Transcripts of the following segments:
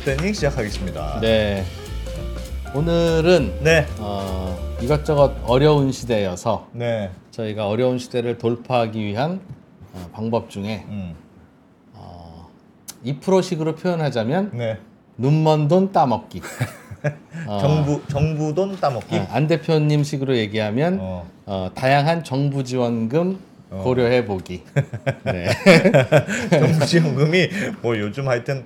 예. 언더스탠딩 시작하겠습니다. 네. 오늘은 네. 어, 이것저것 어려운 시대여서 네. 저희가 어려운 시대를 돌파하기 위한 어, 방법 중에 음. 2%식으로 표현하자면 네. 눈먼 돈 따먹기. 어, 정부 정부 돈 따먹기. 어, 안 대표님 식으로 얘기하면 어. 어, 다양한 정부 지원금 고려해 보기. 네. 정부 지원금이 뭐 요즘 하여튼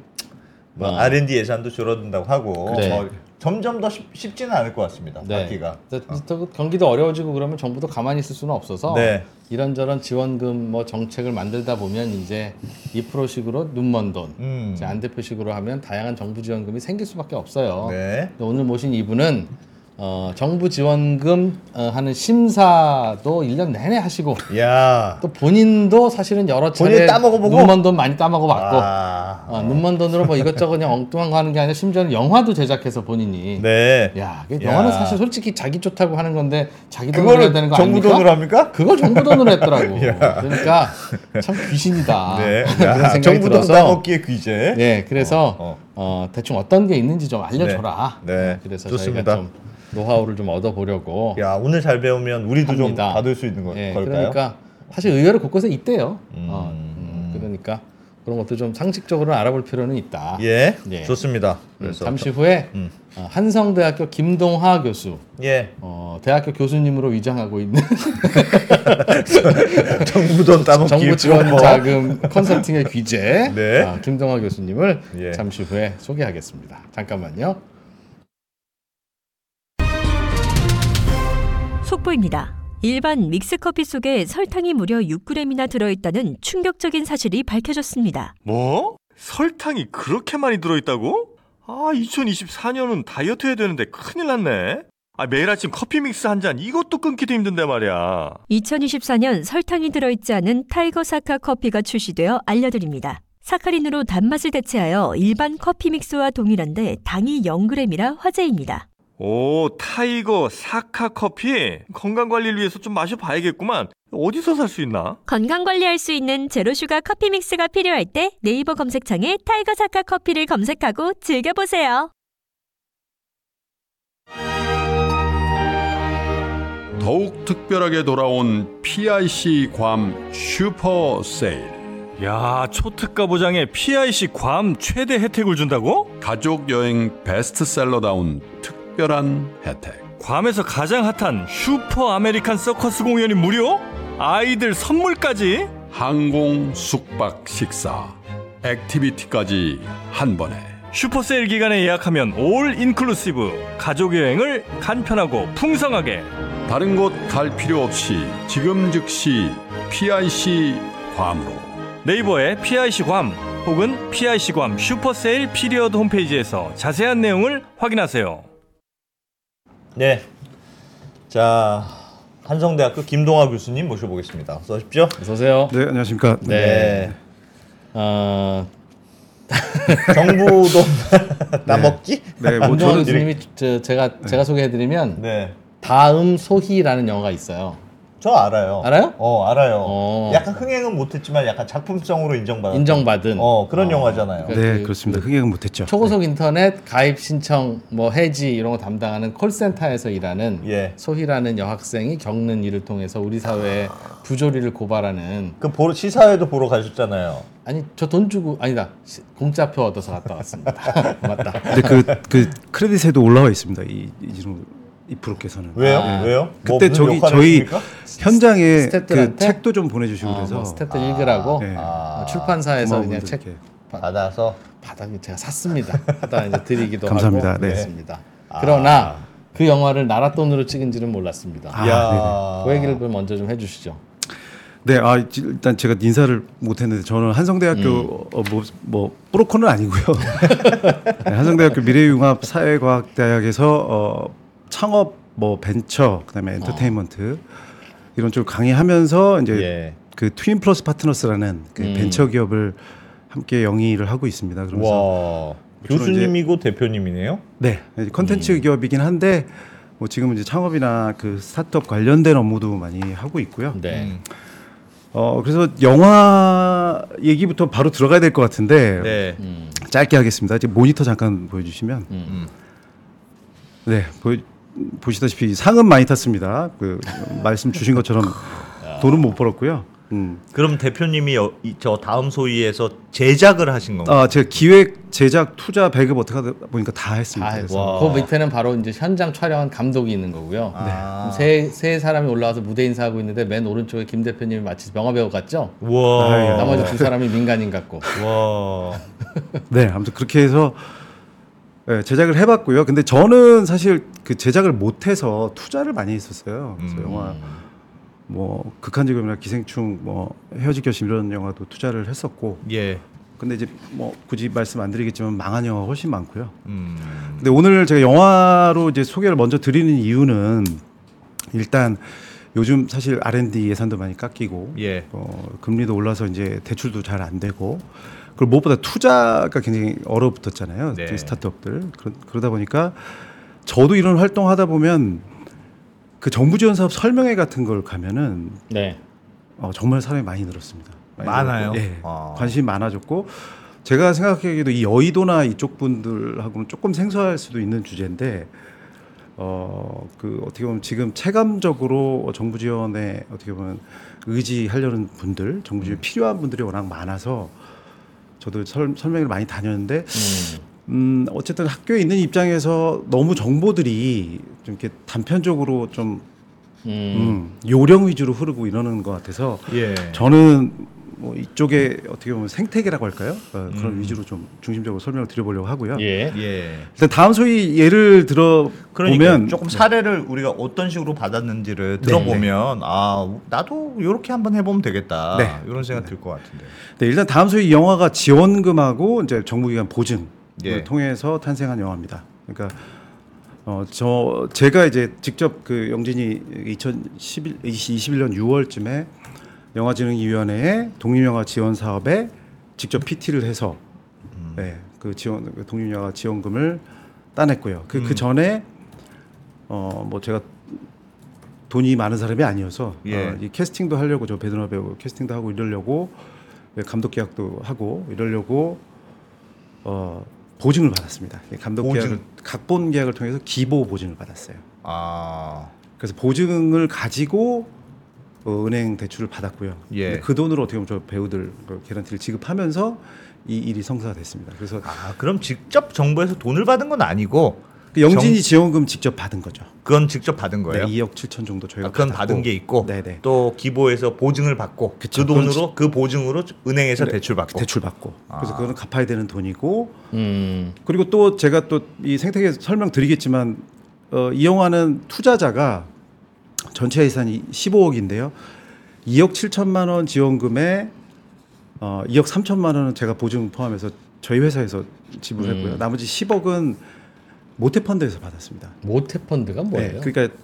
뭐 어. R&D 예산도 줄어든다고 하고 네. 뭐 점점 더 쉽, 쉽지는 않을 것 같습니다. 네. 또- 또 경기도 어려워지고 그러면 정부도 가만히 있을 수는 없어서 네. 이런저런 지원금 뭐 정책을 만들다 보면 이제 2%식으로 눈먼 돈, 음. 안 대표식으로 하면 다양한 정부 지원금이 생길 수밖에 없어요. 네. 오늘 모신 이분은 어, 정부 지원금 어, 하는 심사도 1년 내내 하시고 야. 또 본인도 사실은 여러 본인 차례 따먹어보고? 눈먼 돈 많이 따먹어 봤고 아. 어, 눈먼 돈으로 뭐 이것저것 그냥 엉뚱한 거 하는 게 아니라 심지어는 영화도 제작해서 본인이 네. 야, 그 영화는 야. 사실 솔직히 자기 좋다고 하는 건데 자기 돈으로 해야 그거를 되는 거 정부 아닙니까? 돈으로 합니까? 그걸 정부 돈으로 했더라고. 야. 그러니까 참 귀신이다. 네. 그런 야, 생각이 정부 돈 들어서 따먹기의 귀재. 네, 그래서 어, 어, 대충 어떤 게 있는지 좀 알려줘라. 네. 네, 그래서 좋습니다. 저희가 좀 노하우를 좀 얻어보려고. 야, 오늘 잘 배우면 우리도 합니다. 좀 받을 수 있는 거, 예, 걸까요? 그러니까 사실 의외로 곳곳에 있대요. 음. 어, 음, 그러니까 그런 것도 좀 상식적으로 알아볼 필요는 있다. 예. 예. 좋습니다. 음, 그래서 잠시 후에 음. 어, 한성대학교 김동하 교수, 예. 어, 대학교 교수님으로 위장하고 있는 정부 돈 따먹기 정부 지원 뭐. 자금 컨설팅의 귀재 네. 아, 김동하 교수님을 예. 잠시 후에 소개하겠습니다. 잠깐만요. 속보입니다. 일반 믹스커피 속에 설탕이 무려 6g이나 들어있다는 충격적인 사실이 밝혀졌습니다. 뭐? 설탕이 그렇게 많이 들어있다고? 아, 2024년은 다이어트 해야 되는데 큰일 났네. 아, 매일 아침 커피 믹스 한 잔 이것도 끊기도 힘든데 말이야. 2024년 설탕이 들어있지 않은 타이거 사카 커피가 출시되어 알려드립니다. 사카린으로 단맛을 대체하여 일반 커피 믹스와 동일한데 당이 0g이라 화제입니다. 오, 타이거 사카 커피? 건강 관리를 위해서 좀 마셔봐야겠구만. 어디서 살 수 있나? 건강 관리할 수 있는 zero sugar 커피 믹스가 필요할 때 네이버 검색창에 타이거 사카 커피를 검색하고 즐겨보세요. 더욱 특별하게 돌아온 PIC 괌 슈퍼 세일. 야, 초특가 보장에 PIC 괌 최대 혜택을 준다고? 가족 여행 베스트셀러다운 특별한 혜택. 괌에서 가장 핫한 슈퍼 아메리칸 서커스 공연이 무료? 아이들 선물까지? 항공, 숙박, 식사, activity까지 한 번에. 슈퍼세일 기간에 예약하면 all inclusive 가족 여행을 간편하고 풍성하게 다른 곳 갈 필요 없이 지금 즉시 PIC 괌으로. 네이버에 PIC 괌 혹은 PIC 괌 슈퍼세일 period 홈페이지에서 자세한 내용을 확인하세요. 네. 자, 한성대학교 김동하 교수님 모셔보겠습니다. 어서 오십시오. 어서 오세요. 네, 안녕하십니까. 네. 어, 정부 돈 따먹기? 네, 뭐 김동하 저는 교수님이 저, 제가 제가 소개해드리면 네. 다음 소희라는 영화가 있어요. 저 알아요. 알아요? 어, 알아요. 어. 약간 흥행은 못했지만 약간 작품성으로 인정받은. 인정받은 어, 그런 영화잖아요. 그- 네, 그- 그렇습니다. 흥행은 못했죠. 초고속 인터넷 가입 신청 뭐 해지 이런 거 담당하는 콜센터에서 일하는 예. 소희라는 여학생이 겪는 일을 통해서 우리 사회의 부조리를 고발하는 그 보러, 시사회도 보러 가셨잖아요. 아니 저 돈 주고 아니다 시- 공짜표 얻어서 갔다 왔습니다. 맞다. 근데 그, 그 크레딧에도 올라와 있습니다. 이 이진우 이 프로께서는. 왜요? 아. 왜요? 뭐 그때 무슨 저기 저희 했습니까? 현장에 그 스태프들한테? 책도 좀 보내주시고 어, 그래서 뭐 스태프들 읽으라고 네. 아. 어, 출판사에서 그냥 고마운 책 분들께. 받아서 받아 제가 샀습니다. 하다 이제 드리기도 감사합니다. 하고 네. 그랬습니다. 그러나 그 영화를 나라 돈으로 찍은지는 몰랐습니다. 아, 야. 그 얘기를 좀 먼저 좀 해주시죠. 네, 아 지- 일단 제가 인사를 못했는데 저는 한성대학교 어, 뭐, 뭐 프로코는 아니고요. 네, 한성대학교 미래융합 사회과학대학에서 어, 창업, 뭐 벤처, 그다음에 엔터테인먼트 이런 쪽 강의하면서 이제 예. 그 트윈 플러스 파트너스라는 그 음. 벤처 기업을 함께 영위를 하고 있습니다. 그러면서 와. 주로 교수님이고 대표님이네요. 네 컨텐츠 기업이긴 한데 뭐 지금은 이제 창업이나 그 스타트업 관련된 업무도 많이 하고 있고요. 네. 음. 어 그래서 영화 얘기부터 바로 들어가야 될 것 같은데 네. 음. 짧게 하겠습니다. 이제 모니터 잠깐 보여주시면 음. 네 보, 보시다시피 상은 많이 탔습니다. 그 말씀 주신 것처럼 돈은 못 벌었고요. 음. 그럼 대표님이 여- 이- 저 다음 소위에서 제작을 하신 건가요? 아 제가 기획, 제작, 투자, 배급 어떻게 하다 보니까 다 했습니다. 아, 그래서 그 밑에는 바로 이제 현장 촬영한 감독이 있는 거고요. 아. 세, 세 사람이 올라와서 무대 인사하고 있는데 맨 오른쪽에 김 대표님이 마치 영화배우 같죠? 와. 아유, 나머지 두 사람이 민간인 같고. 와. 네, 아무튼 그렇게 해서 네, 제작을 해봤고요. 근데 저는 사실 그 제작을 못해서 투자를 많이 했었어요. 그래서 음. 영화 뭐 극한직업이나 기생충, 뭐 헤어질 결심 이런 영화도 투자를 했었고. 예. 근데 이제 뭐 굳이 말씀 안 드리겠지만 망한 영화 가 훨씬 많고요. 음. 근데 오늘 제가 영화로 이제 소개를 먼저 드리는 이유는 일단 요즘 사실 R&D 예산도 많이 깎이고 예. 어, 금리도 올라서 이제 대출도 잘 안 되고 그리고 무엇보다 투자가 굉장히 얼어붙었잖아요. 네. 스타트업들 그러, 그러 다 보니까 저도 이런 활동하다 보면 그 정부 지원 사업 설명회 같은 걸 가면은 네. 어, 정말 사람이 많이 늘었습니다. 많이 많아요? 늘었고, 예, 아. 관심이 많아졌고 제가 생각하기에도 이 여의도나 이쪽 분들하고는 조금 생소할 수도 있는 주제인데 어 그 어떻게 보면 지금 체감적으로 정부 지원에 어떻게 보면 의지하려는 분들, 정부 지원 이 필요한 분들이 워낙 많아서 저도 설, 설명을 많이 다녔는데 음. 음 어쨌든 학교에 있는 입장에서 너무 정보들이 좀 이렇게 단편적으로 좀 음. 음, 요령 위주로 흐르고 이러는 것 같아서 예. 저는 뭐 이쪽에 어떻게 보면 생태계라고 할까요? 어, 그런 음. 위주로 좀 중심적으로 설명을 드려보려고 하고요. 예. 예. 일단 다음 소위 예를 들어 그러니까 보면 조금 사례를 우리가 어떤 식으로 받았는지를 들어보면 아 나도 이렇게 한번 해보면 되겠다 네. 이런 생각 들 것 같은데 네, 일단 다음 소위 영화가 지원금하고 이제 정부기관 보증을 예. 통해서 탄생한 영화입니다. 그러니까 어 저 제가 이제 직접 그 영진이 2011 21년 6월쯤에 영화진흥위원회에 독립영화 지원 사업에 직접 PT를 해서 네, 그 지원 그 독립영화 지원금을 따냈고요. 그그 음. 전에 어 뭐 제가 돈이 많은 사람이 아니어서 예. 어, 이 캐스팅도 하려고 저 배드나 배우 캐스팅도 하고 이러려고 예, 감독 계약도 하고 이러려고 어 보증을 받았습니다. 예, 감독 보증? 계약을 각본 계약을 통해서 기보 보증을 받았어요. 아 그래서 보증을 가지고 어, 은행 대출을 받았고요. 예. 그 돈으로 어떻게 보면 저 배우들 그 개런티를 지급하면서 이 일이 성사가 됐습니다. 그래서 아, 그럼 직접 정부에서 돈을 받은 건 아니고 그 영진이 지원금 직접 받은 거죠. 그건 직접 받은 거예요. 네, 2억 7천 정도 저희가 아, 그건 받았고. 받은 게 있고 네네. 또 기보에서 보증을 받고 그쵸. 그 돈으로 그 보증으로 은행에서 네, 대출 받고 대출 받고. 그래서 아. 그거는 갚아야 되는 돈이고 음. 그리고 또 제가 또 이 생태계 설명 드리겠지만 어, 이 영화는 투자자가 전체 예산이 15억인데요. 2억 7천만 원 지원금에 어, 2억 3천만 원은 제가 보증 포함해서 저희 회사에서 지불했고요. 음. 나머지 10억은 모태펀드에서 받았습니다. 모태펀드가 뭐예요? 네, 그러니까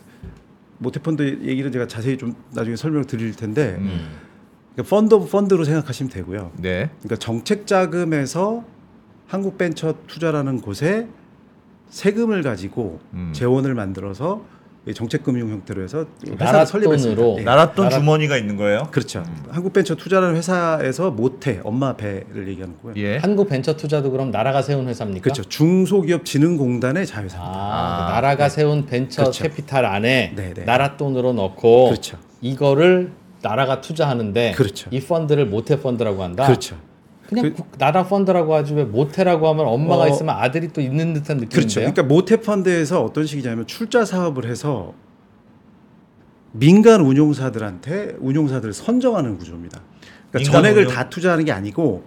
모태펀드 얘기를 제가 자세히 좀 나중에 설명 드릴 텐데 음. 그러니까 fund of fund로 생각하시면 되고요. 네. 그러니까 정책 자금에서 한국 벤처 투자라는 곳에 세금을 가지고 음. 재원을 만들어서 이 정책 금융 형태로 해서 나라 회사를 설립했습니다. 돈으로. 예. 나랏돈 나라- 주머니가 있는 거예요? 그렇죠. 한국 벤처 투자라는 회사에서 모태 엄마 배를 얘기하는 거고요. 예. 한국 벤처 투자도 그럼 나라가 세운 회사입니까? 그렇죠. 중소기업 진흥공단의 자회사입니다. 아, 아, 나라가 세운 벤처 그렇죠. 캐피탈 안에 네, 네. 나라 돈으로 넣고 그렇죠. 이거를 나라가 투자하는데 그렇죠. 이 펀드를 모태 펀드라고 한다. 그렇죠. 그냥 그- 국- 나라 펀드라고 하지 왜 모태라고 하면 엄마가 어, 있으면 아들이 또 있는 듯한 그렇죠. 느낌인데요. 그러니까 모태 펀드에서 어떤 식이냐면 출자 사업을 해서 민간 운용사들한테 운용사들을 선정하는 구조입니다. 그러니까 전액을 운용- 다 투자하는 게 아니고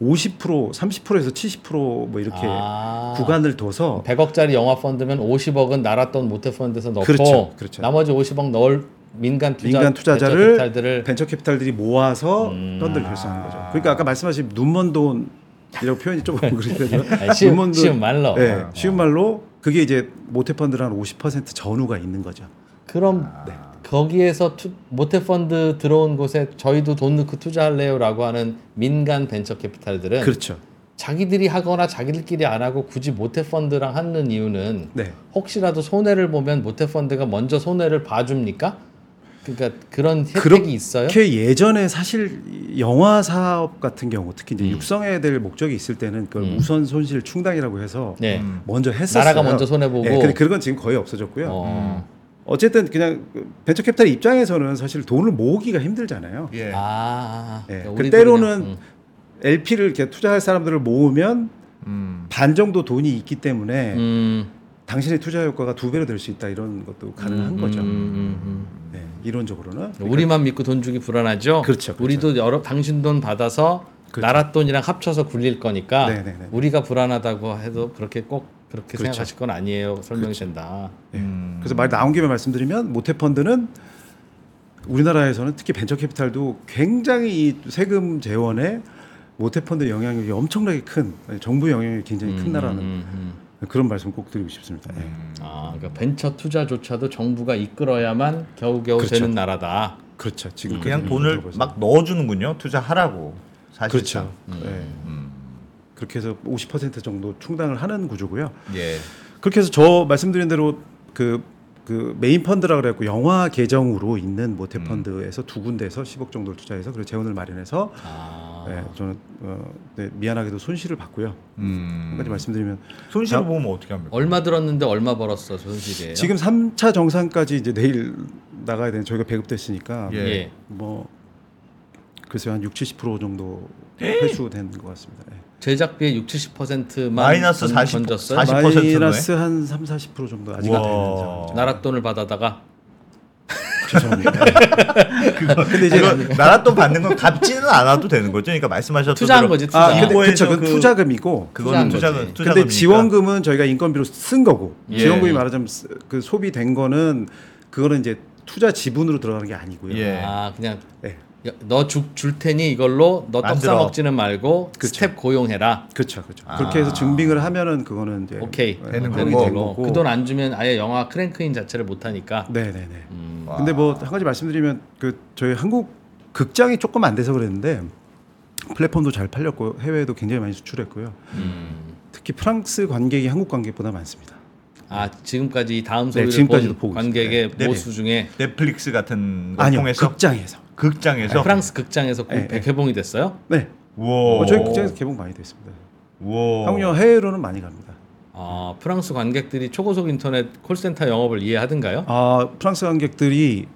50% 30%에서 70%뭐 이렇게 아. 구간을 둬서 100억짜리 영화 펀드면 50억은 나라 돈 모태 펀드에서 넣고 그렇죠. 그렇죠. 나머지 50억 넣을 민간 투자 민간 투자자를 벤처 캐피탈들을 벤처 캐피탈들이 모아서 음. 펀드를 결성하는 거죠. 그러니까 아까 말씀하신 눈먼 돈이라고 표현이 조금 그렇거든요. 아니, 쉬운- 쉬운 말로. 네, 어. 쉬운 말로 그게 이제 모태 펀드랑 50% 전후가 있는 거죠. 그럼 네. 거기에서 투, 모태 펀드 들어온 곳에 저희도 돈 넣고 투자할래요라고 하는 민간 벤처 캐피탈들은 그렇죠. 자기들이 하거나 자기들끼리 안 하고 굳이 모태 펀드랑 하는 이유는 네. 혹시라도 손해를 보면 모태 펀드가 먼저 손해를 봐줍니까? 그러니까 그런 혜택이 그렇게 있어요? 예전에 사실 영화 사업 같은 경우 특히 이제 음. 육성해야 될 목적이 있을 때는 그걸 음. 우선 손실 충당이라고 해서 네. 음. 먼저 했었어요. 나라가 먼저 손해 보고. 예, 근데 그런 건 지금 거의 없어졌고요. 어. 어쨌든 그냥 그 벤처 캐피탈 입장에서는 사실 돈을 모으기가 힘들잖아요. 예. 아, 예, 그러니까 그 때로는 그냥, 음. LP를 이렇게 투자할 사람들을 모으면 음. 반 정도 돈이 있기 때문에 음, 당신의 투자 효과가 두 배로 될 수 있다 이런 것도 가능한 음, 거죠. 음, 음, 음. 네, 이론적으로는 우리만 믿고 돈 주기 불안하죠. 그렇죠, 그렇죠. 우리도 여러 당신 돈 받아서 그렇죠. 나라 돈이랑 합쳐서 굴릴 거니까 네, 네, 네. 우리가 불안하다고 해도 그렇게 꼭 그렇게 그렇죠. 생각하실 건 아니에요. 설명이 된다. 예. 음. 그래서 말 나온 김에 말씀드리면 모태펀드는 우리나라에서는 특히 벤처 캐피탈도 굉장히 이 세금 재원에 모태펀드 영향력이 엄청나게 큰 정부 영향력이 굉장히 큰 음, 나라는 음, 음. 그런 말씀 꼭 드리고 싶습니다. 예. 아, 그러니까 벤처 투자조차도 정부가 이끌어야만 겨우겨우 그렇죠. 되는 나라다. 그렇죠. 지금 그냥 돈을 막 넣어주는군요. 투자하라고. 사실상. 그렇죠. 예. 음. 그렇게 해서 50% 정도 충당을 하는 구조고요. 예. 그렇게 해서 저 말씀드린 대로 그, 그 메인 펀드라 그래갖고 영화 계정으로 있는 모태 펀드에서 두 군데에서 10억 정도를 투자해서 그리고 재원을 마련해서 아, 네, 저는 어, 네, 미안하게도 손실을 봤고요. 음. 한 가지 말씀드리면 손실을 자- 보면 어떻게 합니까? 얼마 들었는데 얼마 벌었어 손실이에요? 지금 3차 정산까지 이제 내일 나가야 되는 저희가 배급됐으니까 예. 예. 뭐 글쎄요 한 6, 70% 정도 회수된 것 같습니다. 예. 제작비의 6, 70%만 마이너스 40 던졌어요. 40 40% 네? 마이너스 한 3, 40% 정도 아직 안 되는 우와. 상황이죠. 나라 돈을 받아다가 죄송합니다. 근데 이제 나라 돈 받는 건 갚지는 않아도 되는 거죠. 그러니까 말씀하셨던 투자한 거지 투자. 아, 그쵸, 그 그- 투자금이고 그거는. 투자금 투자금이니까. 근데 지원금은 저희가 인건비로 쓴 거고 예. 지원금이 말하자면 쓰- 그 소비된 거는 그거는 이제 투자 지분으로 들어가는 게 아니고요. 예. 아 그냥 예. 너 줄 테니 이걸로 너 떡. 사 먹지는 말고 그쵸. 스태프 고용해라. 그렇죠, 그렇죠. 아. 그렇게 해서 증빙을 하면은 그거는 이제 오케이 예, 되는 거고. 그 돈 안 주면 아예 영화 크랭크인 자체를 못 하니까. 네, 네, 네. 음. 와. 근데 뭐 한 가지 말씀드리면 그 저희 한국 극장이 조금 안 돼서 그랬는데 플랫폼도 잘 팔렸고 해외에도 굉장히 많이 수출했고요. 음. 특히 프랑스 관객이 한국 관객보다 많습니다. 아 지금까지 이 다음 네, 소리를 지금까지도 본 보고 관객의. 네. 모수 중에 넷플릭스 같은 거 아니요, 통해서 극장에서. 극장에서 프랑스 극장에서 공- 네, 네. 개봉이 됐어요. 네, 우와. 어, 저희 극장에서 개봉 많이 됐습니다. 우와. 한국 영화 해외로는 많이 갑니다. 아 프랑스 관객들이 초고속 인터넷 콜센터 영업을 이해하든가요? 아 프랑스 관객들이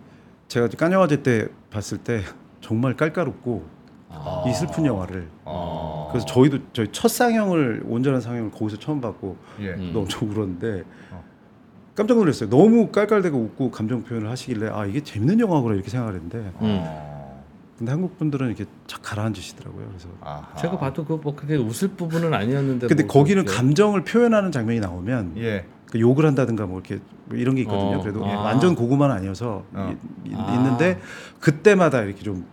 제가 깐 영화제 때 봤을 때 정말 깔깔 웃고 아. 이 슬픈 영화를 아. 그래서 저희도 저희 첫 상영을 온전한 상영을 거기서 처음 봤고 예. 음. 너 엄청 울었는데 어. 깜짝 놀랐어요. 너무 깔깔대고 웃고 감정 표현을 하시길래 아 이게 재밌는 영화구나 이렇게 생각을 했는데 음. 아. 근데 한국 분들은 이렇게 착 가라앉으시더라고요. 그래서 아하. 제가 봐도 그뭐 그게 웃을 부분은 아니었는데. 근데 뭐 거기는 그렇게. 감정을 표현하는 장면이 나오면 예. 그 욕을 한다든가 뭐 이렇게 뭐 이런 게 있거든요. 어, 그래도 아. 완전 고구마는 아니어서 어. 이- 이- 아. 있는데 그때마다 이렇게 좀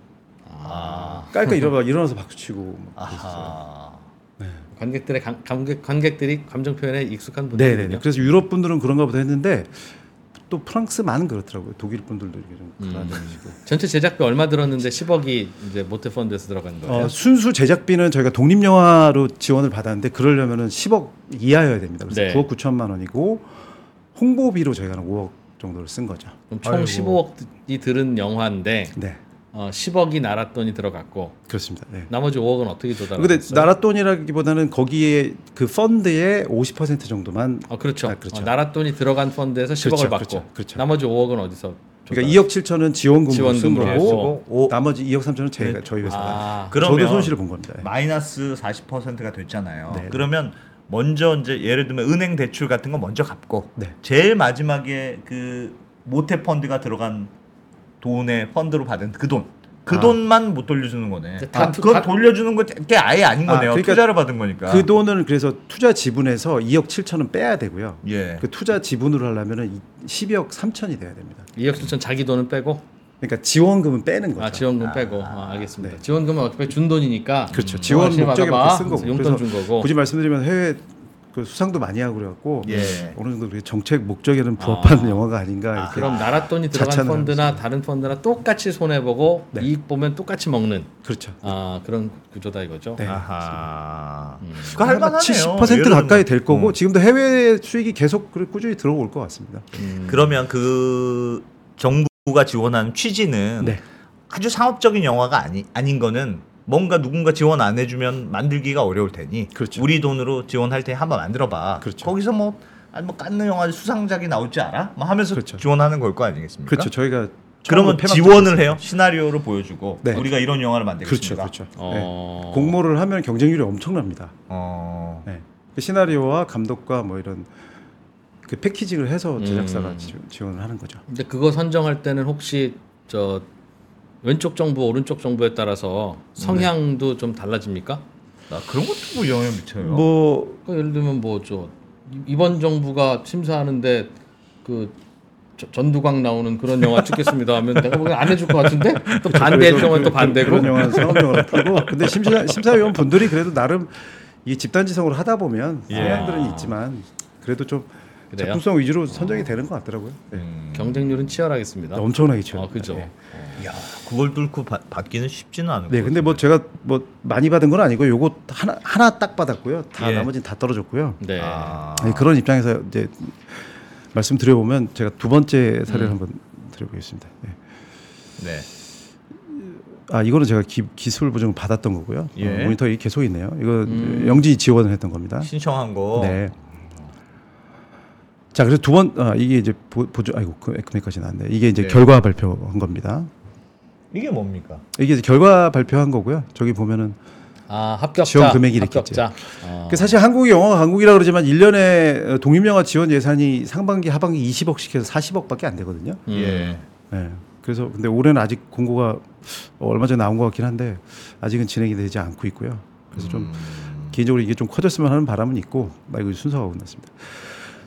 아, 깔깔 일어나 일어나서 박수치고 막 그랬어요. 아하. 관객들의 감, 관객 관객들이 감정 표현에 익숙한 분들이군요. 네네. 그래서 유럽 분들은 그런가 보다 했는데 또 프랑스만은 그렇더라고요. 독일 분들도 이렇게 좀 음. 가라앉으시고. 전체 제작비 얼마 들었는데 10억이 이제 모태 펀드에서 들어간 거예요. 어, 순수 제작비는 저희가 독립 영화로 지원을 받았는데 그러려면은 10억 이하여야 됩니다. 그래서 네. 9억 9천만 원이고 홍보비로 저희가 한 5억 정도를 쓴 거죠. 그럼 총 아이고. 15억이 들은 영화인데 네, 어, 10억이 나라 돈이 들어갔고 그렇습니다. 네. 나머지 5억은 어떻게 근데 조달했어요? 나라 돈이라기보다는 거기에 그 펀드의 50% 정도만 어, 그렇죠. 아, 그렇죠. 어, 나라 돈이 들어간 펀드에서 10억을 그렇죠, 받고 그렇죠, 그렇죠. 나머지 5억은 어디서? 그러니까 조달- 2억 7천은 지원금으로 쓴 지원금으로 거고 쓰고 오- 나머지 2억 3천은 저희가 네. 저희 회사가 아, 그러면 저도 손실을 본 겁니다. 네. 마이너스 40%가 됐잖아요. 네. 그러면 먼저 이제 예를 들면 은행 대출 같은 거 먼저 갚고 네. 제일 마지막에 그 모태 펀드가 들어간 돈에 펀드로 받은 그 돈. 그 아. 돈만 못 돌려주는 거네. 다 아, 투- 그건 다- 돌려주는 게 아예 아닌 아, 거네요. 그러니까 투자를 받은 거니까. 그 돈을 그래서 투자 지분에서 2억 7천은 빼야 되고요. 예. 그 투자 지분으로 하려면은 12억 3천이 돼야 됩니다. 2억 7천 자기 돈은 빼고 그러니까 지원금은 빼는 거죠. 아 지원금 아, 빼고 아, 알겠습니다. 네. 지원금은 어차피 준 돈이니까 그렇죠. 음, 지원 목적에. 그렇게 쓴 거고. 용돈 그래서 준 거고. 굳이 말씀드리면 해외 그 수상도 많이 하고 그래갖고 예. 어느 정도 그게 정책 목적에는 부합하는 아. 영화가 아닌가 이렇게. 그럼 나라 돈이 들어간 펀드나 다른 펀드나 똑같이 손해 보고 네. 이익 보면 똑같이 먹는 그렇죠. 아 그런 구조다 이거죠. 네. 아하. 음. 그거 할만하네요. 70% 예를 가까이. 될 거고 음. 지금도 해외 수익이 계속 그 꾸준히 들어올 것 같습니다. 음. 그러면 그 정부 정부가 지원하는 취지는 네. 아주 상업적인 영화가 아니 아닌 거는 뭔가 누군가 지원 안 해주면 만들기가 어려울 테니 그렇죠. 우리 돈으로 지원할 테니 한번 만들어봐. 그렇죠. 거기서 뭐 아니 뭐 깐느 영화 수상작이 나올지 알아? 뭐 하면서 그렇죠. 지원하는 걸 거 아니겠습니까? 그렇죠. 저희가 그러면 지원을. 해요. 시나리오를 보여주고 네. 우리가 이런 영화를 그렇죠, 만들겠습니다. 그렇죠. 네. 어. 공모를 하면 경쟁률이 엄청납니다. 어. 네. 그 시나리오와 감독과 뭐 이런 그 패키징을 해서 제작사가 음. 지, 지원을 하는 거죠. 근데 그거 선정할 때는 혹시 저 왼쪽 정부 오른쪽 정부에 따라서 성향도 좀 달라집니까? 나 그런 것도 뭐 영향 미쳐요. 뭐 그러니까 예를 들면 뭐저 이번 정부가 심사하는데 그 저- 전두광 나오는 그런 영화 찍겠습니다 하면 내가 보기엔 안 해줄 것 같은데 또 반대할 그래서 경우는 또 그- 반대고 그런 영화는 상업 영화로 풀고 근데 심사 심사위원 분들이 그래도 나름 이 집단지성으로 하다 보면 예. 성향들은 있지만 그래도 좀 그래요? 작품성 위주로 선정이 되는 것 같더라고요. 네. 음. 경쟁률은 치열하겠습니다. 엄청나게 치열. 아 그죠. 네. 야, 그걸 뚫고 받, 받기는 쉽지는 않을 네, 것 근데 뭐 제가 뭐 많이 받은 건 아니고 요거 하나 하나 딱 받았고요. 다 예. 나머지는 다 떨어졌고요. 네. 아. 네, 그런 입장에서 이제 말씀드려 보면 제가 두 번째 사례를 음. 한번 드려보겠습니다. 네. 네. 아 이거는 제가 기, 기술 보증을 받았던 거고요. 예. 어, 모니터이 계속 있네요. 이거 음. 영진이 지원을 했던 겁니다. 신청한 거. 네. 자 그래서 두번 아, 이게 이제 보, 보조 아이고 그 금액까지 나왔네. 이게 이제 네. 결과 발표한 겁니다. 이게 뭡니까? 이게 이제 결과 발표한 거고요. 저기 보면은 아 합격자. 지원 금액이 이렇게. 어. 그 사실 한국이 영화가 강국이라 그러지만 1년에 독립영화 지원 예산이 상반기 하반기 20억씩 해서 40억밖에 안 되거든요. 음. 예. 네. 그래서 근데 올해는 아직 공고가 얼마 전에 나온 것 같긴 한데 아직은 진행이 되지 않고 있고요. 그래서 좀 음. 개인적으로 이게 좀 커졌으면 하는 바람은 있고 나 이거 순서가 끝났습니다.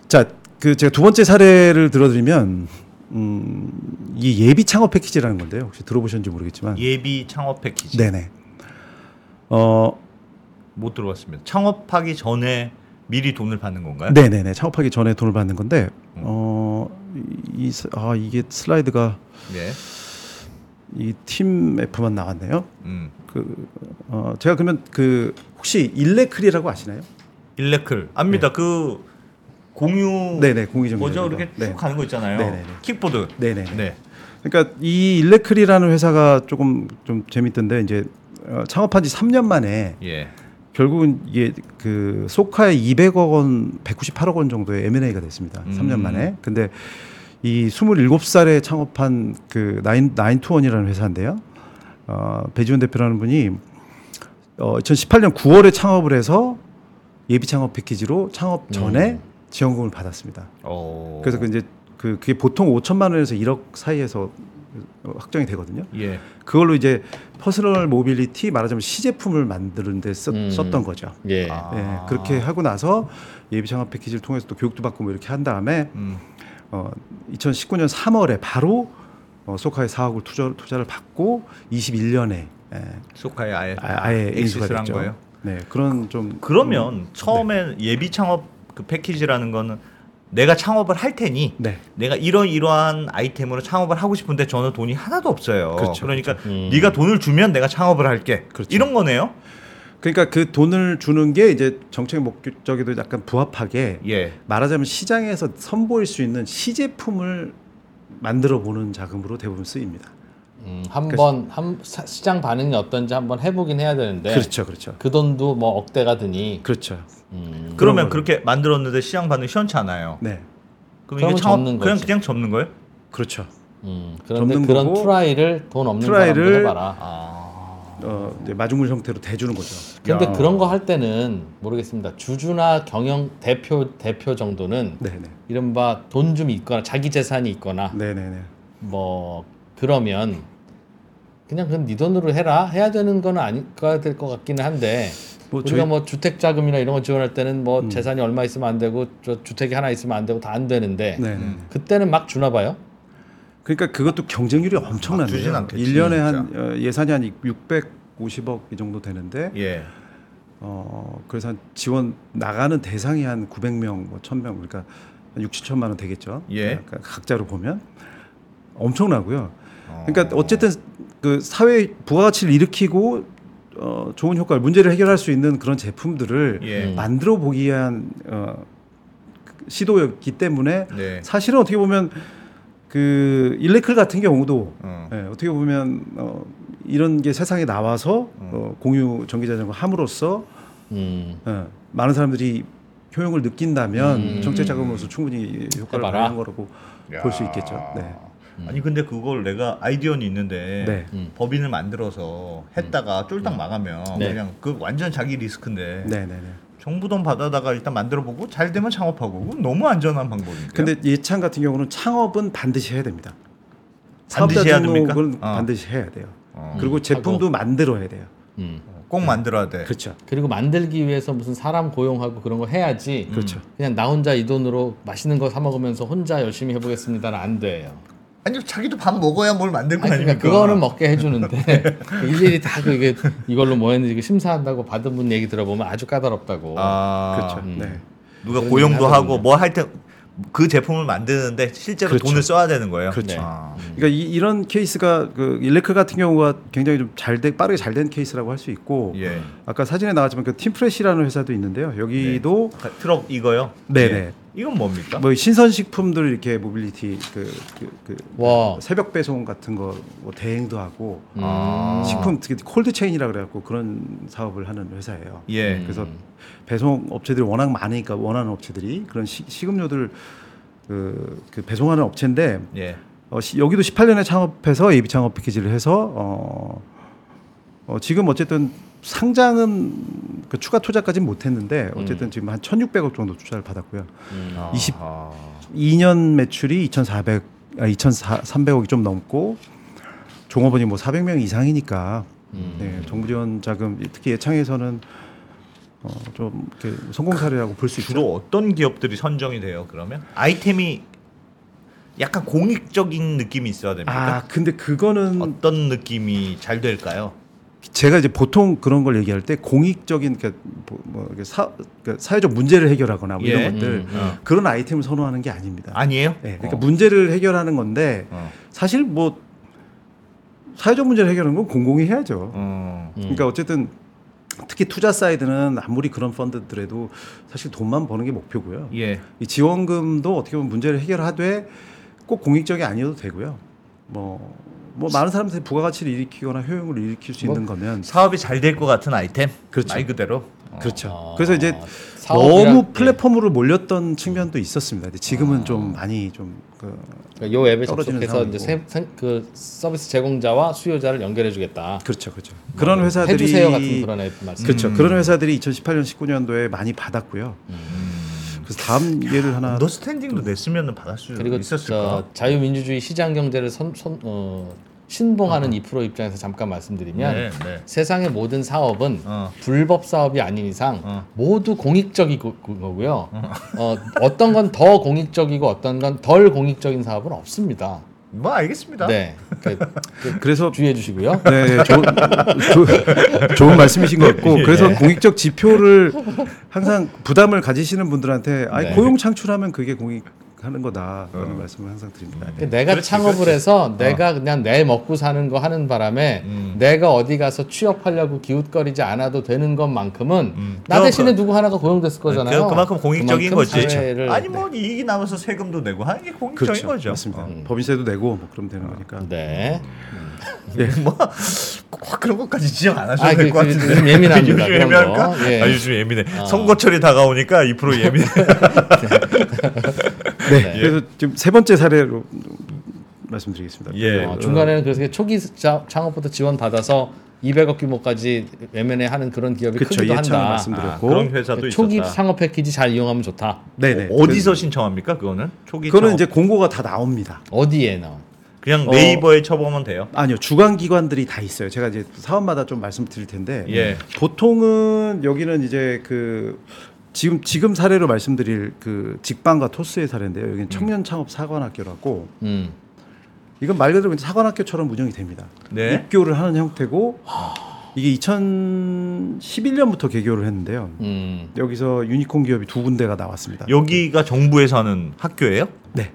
자, 그 제가 두 번째 사례를 들어드리면 음, 이 예비 창업 패키지라는 건데요. 혹시 들어보셨는지 모르겠지만, 예비 창업 패키지. 네네. 어, 못 들어봤습니다. 창업하기 전에 미리 돈을 받는 건가요? 네네네. 창업하기 전에 돈을 받는 건데, 어, 이, 이 스- 아 이게 슬라이드가 네. 이팀 F만 나왔네요. 음. 그, 어, 제가 그러면 그 혹시 일레클이라고 아시나요? 일레클 압니다. 그 공유 네네, 공유정 뭐죠? 기자입니다. 이렇게 쭉 네. 가는 거 있잖아요. 네네네. 킥보드. 네네. 네. 그러니까 이 일레클이라는 회사가 조금 좀 재밌던데 이제 어, 창업한 지 3년 만에 예. 결국은 이게 그 소카에 200억 원, 198억 원 정도의 M&A가 됐습니다. 음. 3년 만에. 근데 이 27살에 창업한 그 나인 나인투원이라는 회사인데요. 어, 배지원 대표라는 분이 어, 2018년 9월에 창업을 해서 예비 창업 패키지로 창업 전에 음. 지원금을 받았습니다. 어. 그래서 그 이제 그 그게 보통 5천만 원에서 1억 사이에서 어, 확정이 되거든요. 예. 그걸로 이제 personal mobility 말하자면 시제품을 만드는데 썼, 음. 썼던 거죠. 예. 아. 예, 그렇게 하고 나서 예비 창업 패키지를 통해서 또 교육도 받고 뭐 이렇게 한 다음에 음. 어, 2019년 3월에 바로 어, 쏘카에 4억을 투자, 투자를 받고 21년에 예, 쏘카에 아예 아, 아예 인수가 엑시스를 한 됐죠. 거예요. 네, 그런 좀 그러면 음, 처음에 예비 창업 그 패키지라는 거는 내가 창업을 할 테니 네. 내가 이런 이러한 아이템으로 창업을 하고 싶은데 저는 돈이 하나도 없어요. 그렇죠, 러니까 음. 네가 돈을 주면 내가 창업을 할게. 그렇죠. 이런 거네요. 그러니까 그 돈을 주는 게 이제 정책 목적에도 약간 부합하게 예. 말하자면 시장에서 선보일 수 있는 시제품을 만들어 보는 자금으로 대부분 쓰입니다. 음, 한번 한 사- 시장 반응이 어떤지 한번 해보긴 해야 되는데 그렇죠, 그렇죠, 그 돈도 뭐 억대가 드니 그렇죠. 음, 그러면. 그렇게 만들었는데 시장 반응 시원치 않아요. 네, 그럼 그러면 이게 창업 접는 그냥 거지. 그냥 접는 거예요? 그렇죠. 음, 그런데 접는 그런 거고, try를 돈 없는 try를- 해봐라. 아. 어, 이제 마중물 형태로 대주는 거죠. 근데 야. 그런 거 할 때는 모르겠습니다. 주주나 경영 대표 대표 정도는 네, 네, 이른바 돈 좀 있거나 자기 재산이 있거나 네, 네, 네. 뭐 그러면 그냥 그건 네 돈으로 해라 해야 되는 건 아니까 될 것 같기는 한데 뭐 우리가 저희- 뭐 주택 자금이나 이런 거 지원할 때는 뭐 음. 재산이 얼마 있으면 안 되고 저 주택이 하나 있으면 안 되고 다 안 되는데 네, 네. 음. 그때는 막 주나 봐요. 그러니까 그것도 경쟁률이 엄청난데요. 주진 않겠지, 1년에 한 어, 예산이 한 650억 이 정도 되는데 예. 어, 그래서 한 지원 나가는 대상이 한 900명, 뭐 1000명 그러니까 한 6, 7천만 원 되겠죠. 예. 그러니까 각자로 보면 엄청나고요. 어. 그러니까 어쨌든 그 사회 부가가치를 일으키고 어, 좋은 효과를 문제를 해결할 수 있는 그런 제품들을 예. 음. 만들어 보기 위한 어, 그 시도였기 때문에 네. 사실은 어떻게 보면 그 일레클 같은 경우도 어. 예, 어떻게 보면 어, 이런 게 세상에 나와서 음. 어, 공유 전기자전거 함으로써 음. 예, 많은 사람들이 효용을 느낀다면 음. 정책 자금으로서 충분히 효과를. 발휘한 거라고 야. 볼수 있겠죠. 네. 아니 근데 그걸 내가 아이디어는 있는데 네. 음. 법인을 만들어서 했다가 쫄딱 망하면 네. 그냥 그 완전 자기 리스크인데 네, 네, 네. 정부 돈 받아다가 일단 만들어 보고 잘 되면 창업하고 그건 너무 안전한 방법인데. 근데 예찬 같은 경우는 창업은 반드시 해야 됩니다. 반드시 해야 됩니까? 등록은 어. 반드시 해야 돼요. 어. 그리고 제품도 만들어야 돼요. 음. 꼭 만들어야 돼. 그렇죠. 그리고 만들기 위해서 무슨 사람 고용하고 그런 거 해야지. 그렇죠. 그냥 나 혼자 이 돈으로 맛있는 거 사 먹으면서 혼자 열심히 해보겠습니다는 안 돼요. 아니 자기도 밥 먹어야 뭘 만들 거 아니, 아닙니까? 그러니까 그거는 먹게 해주는데 일일이 다 그게 이걸로 뭐 했는지 그 심사한다고 받은 분 얘기 들어보면 아주 까다롭다고. 아, 그렇죠. 음. 네. 누가 고용도 하고. 뭐 할 때 그 제품을 만드는데 실제로 그렇죠. 돈을 써야 되는 거예요. 그렇죠. 아. 그러니까 이, 이런 케이스가 그 일레클 같은 경우가 굉장히 좀잘 돼, 빠르게 잘 된 케이스라고 할 수 있고 예. 아까 사진에 나왔지만 그 팀프레시라는 회사도 있는데요. 여기도 가- 트럭 이거요? 네, 예. 네. 이건 뭡니까? 뭐 신선식품들 이렇게 모빌리티 그, 그, 그 와. 새벽 배송 같은 거 뭐 대행도 하고 음. 아. 식품 특히 cold chain이라 그래갖고 그런 사업을 하는 회사예요. 예. 음. 그래서 배송 업체들이 워낙 많으니까 원하는 업체들이 그런 시, 식음료들 그, 그 배송하는 업체인데 예. 어, 시, 여기도 18년에 창업해서 예비 창업 패키지를 해서 어, 어, 지금 어쨌든 상장은 그 추가 투자까지는 못했는데 어쨌든 지금 한 1,600억 정도 투자를 받았고요. 음. 20 아. 2년 매출이 2,400, 아, 2,300억이 좀 넘고 종업원이 뭐 400명 이상이니까 음. 네, 정부 지원 자금 특히 예창에서는 어, 좀 이렇게 성공 사례라고 볼 수 있죠. 주로 어떤 기업들이 선정이 돼요? 그러면 아이템이 약간 공익적인 느낌이 있어야 됩니까? 아 근데 그거는 어떤 느낌이 잘 될까요? 제가 이제 보통 그런 걸 얘기할 때 공익적인 그러니까 뭐, 뭐 사, 그러니까 사회적 문제를 해결하거나 뭐 예. 이런 것들 음, 음. 그런 아이템을 선호하는 게 아닙니다. 아니에요? 네, 그러니까 어. 문제를 해결하는 건데 어. 사실 뭐 사회적 문제를 해결하는 건 공공이 해야죠. 어. 음. 그러니까 어쨌든 특히 투자 side는 아무리 그런 펀드들에도 사실 돈만 버는 게 목표고요. 예. 이 지원금도 어떻게 보면 문제를 해결하되 꼭 공익적이 아니어도 되고요. 뭐, 뭐 많은 사람들이 부가가치를 일으키거나 효용을 일으킬 수 뭐, 있는 거면 사업이 잘 될 것 같은 아이템. 그렇죠. 말 그대로. 어. 그렇죠. 아, 그래서 이제 너무 예. 플랫폼으로 몰렸던 측면도 있었습니다. 근데 지금은 아. 좀 많이 좀 그, 그러니까 요 앱에 떨어지는 접속해서 이제 세. 세- 그 서비스 제공자와 수요자를 연결해주겠다. 그렇죠, 그렇죠. 그런 회사들이 뭐 해주세요 같은 그런 앱 말씀. 그렇죠. 음. 그런 회사들이 2018년 19년도에 많이 받았고요. 그래서 다음 예를 하나 언더스탠딩도 냈으면 받을 수 그리고 있었을까? 저 자유민주주의 시장 경제를 선, 선, 어, 신봉하는 이 프로 입장에서 잠깐 말씀드리면 네, 네. 세상의 모든 사업은 어. 불법 사업이 아닌 이상 어. 모두 공익적이고요. 어, 어떤 건 더 공익적이고 어떤 건 덜 공익적인 사업은 없습니다. 뭐 알겠습니다. 네, 그, 그 그래서 주의해 주시고요. 네, 좋은, 조- 좋은 말씀이신 것 같고 그래서 공익적 지표를 항상 부담을 가지시는 분들한테 아니 네. 고용 창출하면 그게 공익 하는 거다라는 말씀을 항상 드립니다. 네. 내가 그렇지, 창업을 그렇지. 해서 내가 그냥 내 먹고 사는 거 하는 바람에 음. 내가 어디 가서 취업하려고 기웃거리지 않아도 되는 것만큼은 음. 나 대신에 그- 누구 하나가 고용됐을 거잖아요. 그- 그만큼 공익적인 그만큼 거지. 사회를- 아니 뭐 이익이 나면서 세금도 내고 하는 게 공익적인 그렇죠, 거죠. 맞습니다. 어. 법인세도 내고 뭐 그럼 되는 거니까. 네. 뭐꼭 그런 것까지 지적 안 하셔도 아, 될 그- 것그 같은데. 요즘 예민합니다, 요즘 예민할까? 거. 예. 아, 요즘 예민해. 아. 선거철이 다가오니까 2% 예민해. 네. 그래서 지금 세 번째 사례로 말씀드리겠습니다. 예. 어, 중간에는 그래서 초기 자- 창업부터 지원 받아서 200억 규모까지 M&A 하는 그런 기업이 그렇죠. 크기도 한다. 아, 말씀드렸고 그런 회사도 그 초기 있었다. 창업 패키지 잘 이용하면 좋다. 네네. 어디서 신청합니까? 그거는 초기 그거는 창업? 이제 공고가 다 나옵니다. 어디에 나와? 그냥 어. 네이버에 쳐보면 돼요. 아니요 주관 기관들이 다 있어요. 제가 이제 사업마다 좀 말씀드릴 텐데 예. 보통은 여기는 이제 그 지금 지금 사례로 말씀드릴 그 직방과 토스의 사례인데요. 여기는 청년 창업 사관학교라고 음. 이건 말 그대로 사관학교처럼 운영이 됩니다. 네. 입교를 하는 형태고 이게 2011년부터 개교를 했는데요. 음. 여기서 유니콘 기업이 두 군데가 나왔습니다. 여기가 정부에서 하는 학교예요? 네.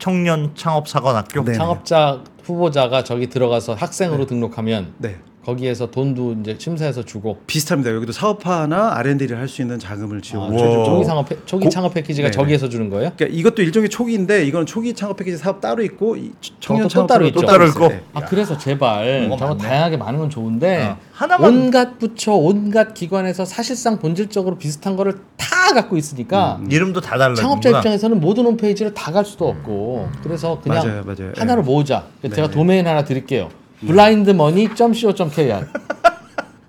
청년 창업 사관학교. 네. 창업자 후보자가 저기 들어가서 학생으로 등록하면 네. 거기에서 돈도 이제 심사해서 주고 비슷합니다. 여기도 사업화나 R&D를 할 수 있는 자금을 아, 지원. 우와. 초기 창업 패- 초기 고- 창업 패키지가 네네. 저기에서 주는 거예요? 그러니까 이것도 일종의 초기인데 이건 초기 창업 패키지 사업 따로 있고 이 청년 또 창업 따로 있죠. 따로 있어요. 있고. 네. 아 그래서 제발 정말 많네. 다양하게 많은 건 좋은데 어, 하나만- 온갖 부처 온갖 기관에서 사실상 본질적으로 비슷한 거를 다 갖고 있으니까 이름도 다 달라. 창업자 입장에서는 모든 홈페이지를 다 갈 수도 없고 그래서 그냥 맞아요, 맞아요. 하나로 네. 모으자. 제가 네. 도메인 하나 드릴게요. blindmoney.co.kr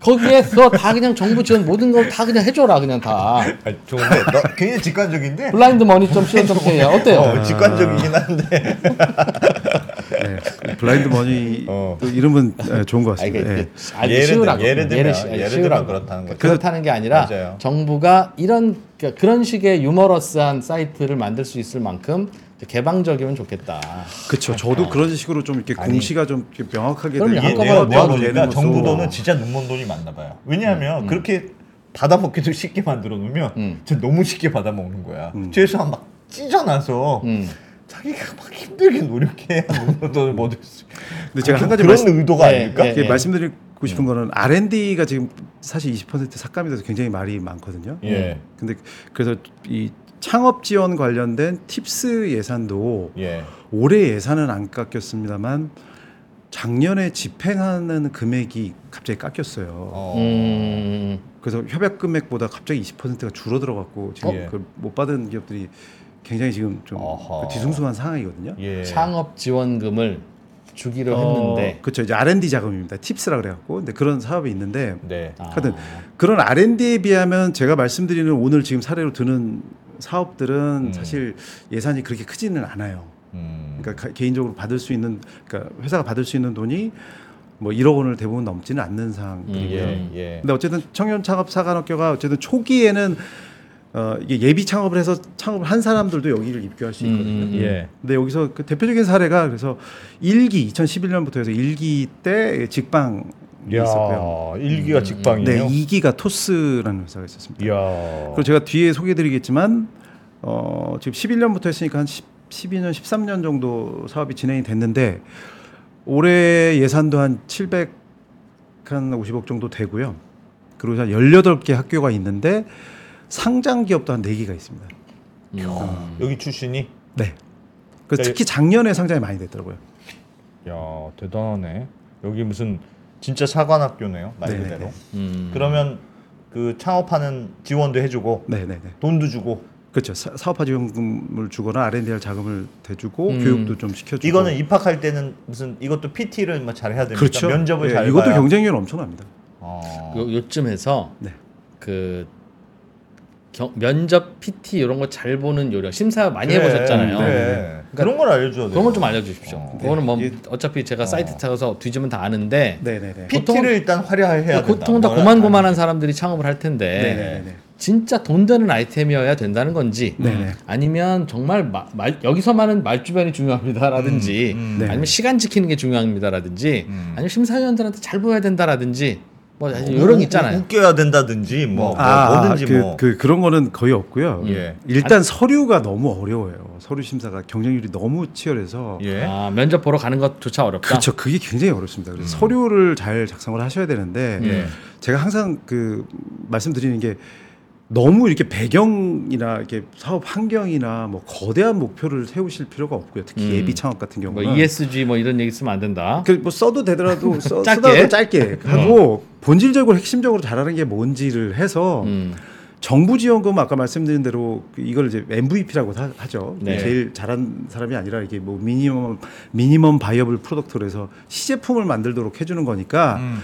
거기에서 다 그냥 정부 지원 모든 걸 다 그냥 해줘라 그냥 다 아니, 좋은데 너 굉장히 직관적인데. blindmoney.co.kr 어때요? 어, 직관적이긴 한데. 네. 블라인드 머니 어. 그 이름은 네, 좋은 것 아, 이게 같습니다. 예. 알기 예를 들- 쉬우라고. 예를 들면, 시- 예를 쉬우라고. 들면 그렇다는 거죠. 그렇다는 게 아니라 맞아요. 정부가 이런 그러니까 그런 식의 유머러스한 사이트를 만들 수 있을 만큼 개방적이면 좋겠다. 그렇죠. 저도 그런 식으로 좀 이렇게 아니. 공시가 좀 이렇게 명확하게 한꺼번에 되는 정부 돈은 진짜 눈먼 돈이 많나 봐요. 왜냐하면 그렇게 받아먹기도 쉽게 만들어 놓으면 음. 진짜 너무 쉽게 받아먹는 거야. 음. 최소한 막 찢어놔서 음. 자기가 막 힘들게 노력해야 돈을 얻을 수. 근데 제가 한 가지 그런 말씀 의도가 네, 아닐까? 네. 이게 말씀드리고 싶은 거는 R&D가 지금 사실 20% 삭감이 돼서 굉장히 말이 많거든요. 예, 근데 그래서 이 창업 지원 관련된 팁스 예산도 예. 올해 예산은 안 깎였습니다만 작년에 집행하는 금액이 갑자기 깎였어요. 어. 음. 그래서 협약 금액보다 갑자기 20%가 줄어 들어 갖고 지금 예. 그걸 못 받은 기업들이 굉장히 지금 좀 어허. 그 뒤숭숭한 상황이거든요. 예. 창업 지원금을 주기로 어, 했는데 그렇죠. 이제 R&D 자금입니다. 팁스라 그래갖고 근데 그런 사업이 있는데 네. 아, 하여튼 그런 R&D에 비하면 제가 말씀드리는 오늘 지금 사례로 드는 사업들은 음. 사실 예산이 그렇게 크지는 않아요. 음. 그러니까 가- 개인적으로 받을 수 있는 그러니까 회사가 받을 수 있는 돈이 뭐 1억 원을 대부분 넘지는 않는 상황들이고요. 음. 예, 예. 근데 어쨌든 청년 창업 사관학교가 어쨌든 초기에는 어 이게 예비 창업을 해서 창업을 한 사람들도 여기를 입교할 수 있거든요. 음, 음, 음. 예. 근데 여기서 그 대표적인 사례가 그래서 일기 2011년부터 해서 일기 때 직방 이 있었고요. 야, 일기가 직방이네요. 네, 2기가 토스라는 회사가 있었습니다. 이야. 그리고 제가 뒤에 소개해드리겠지만 어, 지금 11년부터 했으니까 한 10, 12년, 13년 정도 사업이 진행이 됐는데 올해 예산도 한 700, 한 50억 정도 되고요. 그리고 한 18개 학교가 있는데 상장 기업도 한 4개가 있습니다. 음. 여기 출신이 네. 그 네. 특히 작년에 상장이 많이 됐더라고요. 야 대단하네. 여기 무슨 진짜 사관학교네요 말 네네네. 그대로. 음. 그러면 그 창업하는 지원도 해주고 네, 네, 네. 돈도 주고 그렇죠. 사, 사업화 지원금을 주거나 R&D 할 자금을 대주고 음. 교육도 좀 시켜주고. 이거는 입학할 때는 무슨 이것도 PT를 뭐잘 해야 됩니까? 그렇죠. 면접을 예, 잘 이것도 봐야. 경쟁률 엄청납니다. 어. 요, 요쯤에서 네. 그 경, 면접 PT 이런 거 잘 보는 요령 심사 많이 그래, 해보셨잖아요. 그래. 그러니까 그런 걸 알려줘야 돼. 그런 걸 좀 알려주십시오. 어. 그거는 뭐 어차피 제가 어. 사이트 찾아서 뒤지면 다 아는데 네, 네, 네. 보통은- PT를 일단 화려해야 된다. 보통 다 고만고만한 사람들이 창업을 할 텐데 네, 네, 네. 진짜 돈 되는 아이템이어야 된다는 건지 네, 네. 아니면 정말 마- 말, 여기서만은 말주변이 중요합니다라든지 음, 음. 네. 아니면 시간 지키는 게 중요합니다라든지 음. 아니면 심사위원들한테 잘 보여야 된다라든지 뭐 우- 요런 우- 있잖아요. 웃겨야 된다든지 뭐, 뭐 아, 뭐든지 그, 뭐. 그 그런 거는 거의 없고요. 예. 일단 서류가 너무 어려워요. 서류 심사가 경쟁률이 너무 치열해서. 예. 아, 면접 보러 가는 것조차 어렵다. 그렇죠. 그게 굉장히 어렵습니다. 그래서 서류를 잘 작성을 하셔야 되는데 예. 제가 항상 그 말씀드리는 게 너무 이렇게 배경이나 이렇게 사업 환경이나 뭐 거대한 목표를 세우실 필요가 없고요. 특히 음. 예비 창업 같은 뭐 경우는 ESG 뭐 이런 얘기 쓰면 안 된다. 그 뭐 써도 되더라도 써, 짧게? 쓰다가 짧게 하고 본질적으로 핵심적으로 잘하는 게 뭔지를 해서 음. 정부 지원금 아까 말씀드린 대로 그 이걸 이제 MVP라고 하 죠. 네. 제일 잘한 사람이 아니라 이게 뭐 미니멈 minimum viable product로 해서 시제품을 만들도록 해주는 거니까 음.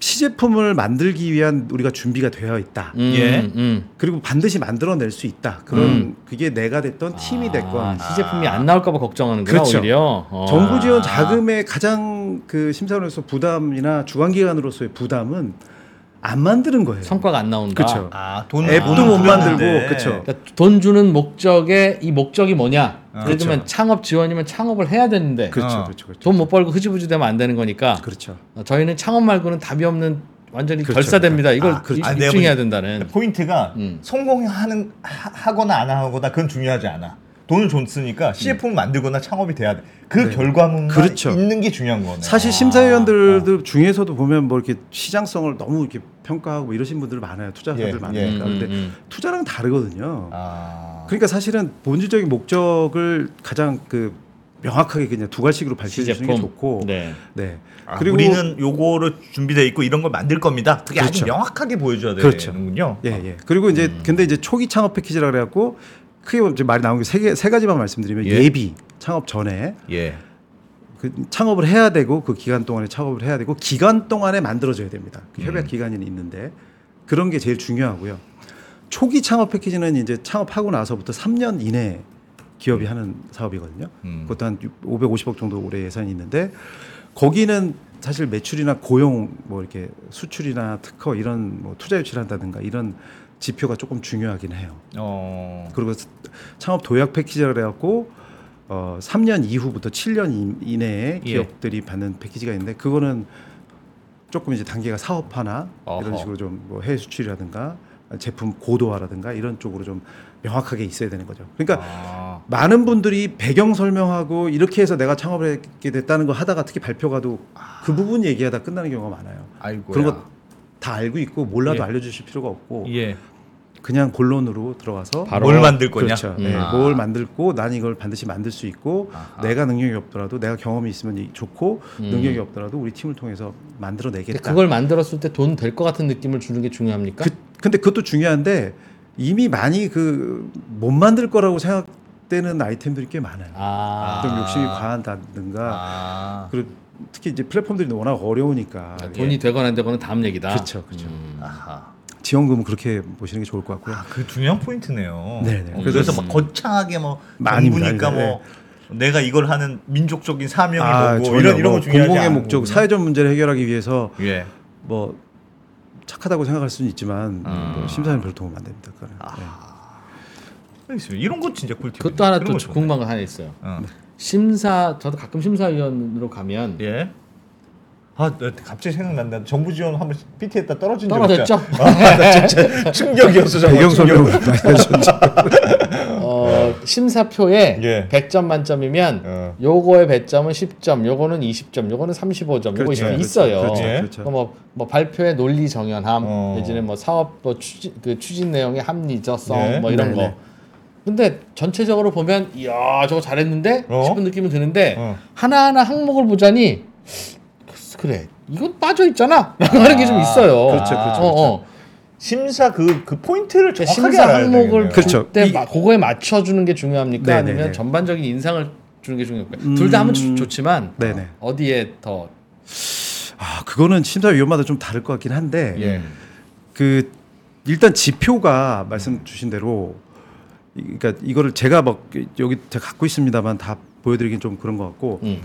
시제품을 만들기 위한 우리가 준비가 되어 있다. 음, 예. 음. 그리고 반드시 만들어낼 수 있다. 그런 음. 그게 내가 됐던 팀이 됐건 아, 시제품이 안 나올까봐 걱정하는구나 그렇죠. 오히려. 어. 정부 지원 자금의 가장 그 심사원으로서 부담이나 주관기관으로서의 부담은 안 만드는 거예요. 성과가 안 나온다. 그렇죠. 아, 돈 앱도 돈은 못 만들고. 그렇죠. 그러니까 돈 주는 목적에 이 목적이 뭐냐? 아, 예를 들면 그렇죠. 창업 지원이면 창업을 해야 되는데 그렇죠, 어. 그렇죠, 그렇죠. 돈 못 벌고 흐지부지 되면 안 되는 거니까 그렇죠. 어, 저희는 창업 말고는 답이 없는 완전히 그렇죠, 결사됩니다. 이걸 아, 그렇죠. 입- 아, 입증해야 된다는. 포인트가 음. 성공하는 하, 하거나 안 하거나 그건 중요하지 않아. 돈을 줬으니까 CF를 만들거나 창업이 돼야 돼. 그 결과물만 음. 그렇죠. 있는 게 중요한 거네. 사실 아. 심사위원들 중에서도 보면 뭐 이렇게 시장성을 너무 이렇게 평가하고 이러신 분들 많아요. 투자자들 예, 많으니까. 예. 근데 음, 음. 투자랑 다르거든요. 아. 그러니까 사실은 본질적인 목적을 가장 그 명확하게 그냥 두 가지식으로 밝혀 주시는 게 좋고. 네. 네. 아, 그리고 우리는 요거를 준비돼 있고 이런 걸 만들 겁니다. 그게 아주 그렇죠. 명확하게 보여줘야 그렇죠. 되는군요. 예, 예. 그리고 이제 근데 이제 초기 창업 패키지라 그래 갖고 크게 보면 이제 말이 나온 게세 가지만 말씀드리면 예. 예. 비 창업 전에 예. 그 창업을 해야 되고 그 기간 동안에 창업을 해야 되고 기간 동안에 만들어져야 됩니다. 그 협약 음. 기간이 있는데 그런 게 제일 중요하고요. 초기 창업 패키지는 이제 창업하고 나서부터 3년 이내 기업이 하는 사업이거든요. 음. 그것도 한 550억 정도 올해 예산이 있는데 거기는 사실 매출이나 고용 뭐 이렇게 수출이나 특허 이런 뭐 투자 유치를 한다든가 이런 지표가 조금 중요하긴 해요. 어. 그리고 창업 도약 패키지라 그래갖고 어 3년 이후부터 7년 이- 이내에 예. 기업들이 받는 패키지가 있는데 그거는 조금 이제 단계가 사업화나 어허. 이런 식으로 좀 뭐 해외 수출이라든가 제품 고도화라든가 이런 쪽으로 좀 명확하게 있어야 되는 거죠. 그러니까 아. 많은 분들이 배경 설명하고 이렇게 해서 내가 창업을 하게 됐다는 거 하다가 특히 발표가도 그 부분 얘기하다 끝나는 경우가 많아요. 아이고. 그런 거 다 알고 있고 몰라도 예. 알려주실 필요가 없고 예. 그냥 본론으로 들어가서 바로 뭘 만들 거냐? 그렇죠. 음. 네, 아. 뭘 만들고 난 이걸 반드시 만들 수 있고 아하. 내가 능력이 없더라도 내가 경험이 있으면 이- 좋고 음. 능력이 없더라도 우리 팀을 통해서 만들어내겠다. 그걸 만들었을 때 돈 될 것 같은 느낌을 주는 게 중요합니까? 그, 근데 그것도 중요한데 이미 많이 그 못 만들 거라고 생각되는 아이템들이 꽤 많아요. 아, 좀 욕심이 과한다든가 아. 그리고 특히 이제 플랫폼들이 워낙 어려우니까 아, 돈이 되거나 안 되거나 다음 얘기다. 그렇죠, 그렇죠. 음. 아하. 지원금은 그렇게 보시는 게 좋을 것 같고요. 아, 그 중요한 포인트네요. 네네. 어, 그래서, 그래서 막 거창하게 뭐 많이 많이, 뭐 내가 이걸 하는 민족적인 사명이 아, 뭐고 이런 이런 뭐거 중요하지 공공의 목적. 사회적 문제를 해결하기 위해서 예. 뭐 착하다고 생각할 수는 있지만 아. 뭐 심사는 별 도움 안 됩니다. 그거는. 네. 알겠습니다. 이런 거 진짜 꿀팁. 그것도 하나 또 궁금한 거 하나 있어요. 어. 심사 저도 가끔 심사위원으로 가면 예. 아, 나 갑자기 생각난다. 정부 지원 한번 PT했다 떨어진 적 떨어졌죠? 있잖아. 아, 나 진짜 충격이었어. 정말 배경 설명 충격. 많이 해주셨죠. 어, 심사표에 예. 100점 만점이면 어. 요거의 배점은 10점, 요거는 20점, 요거는 35점, 요거 그렇죠, 있- 그렇죠, 있어요. 그렇죠, 예. 그렇죠. 뭐, 뭐 발표의 논리 정연함, 어. 내지는 뭐 사업 뭐 추진 그 추진 내용의 합리적성 네. 뭐 이런 네네. 거. 근데 전체적으로 보면 이야 저거 잘했는데 어? 싶은 느낌은 드는데 어. 하나하나 항목을 보자니 그래 이건 빠져 있잖아 라고 하는 게 좀 있어요. 그렇죠, 그렇죠, 어, 어. 심사 그 그 포인트를 그 정확하게 심사 알아야 항목을 되겠네요. 그렇죠. 그때 이- 마- 그거에 맞춰주는 게 중요합니까? 네네네. 아니면 전반적인 인상을 주는 게 중요할까요? 음, 둘다 하면 좋- 좋지만 네 네. 어디에 더 아 그거는 심사위원마다 좀 다를 것 같긴 한데 예. 그 일단 지표가 말씀 주신 대로 이- 그러니까 이거를 제가 막 여기 제가 갖고 있습니다만 다 보여드리긴 좀 그런 것 같고 음,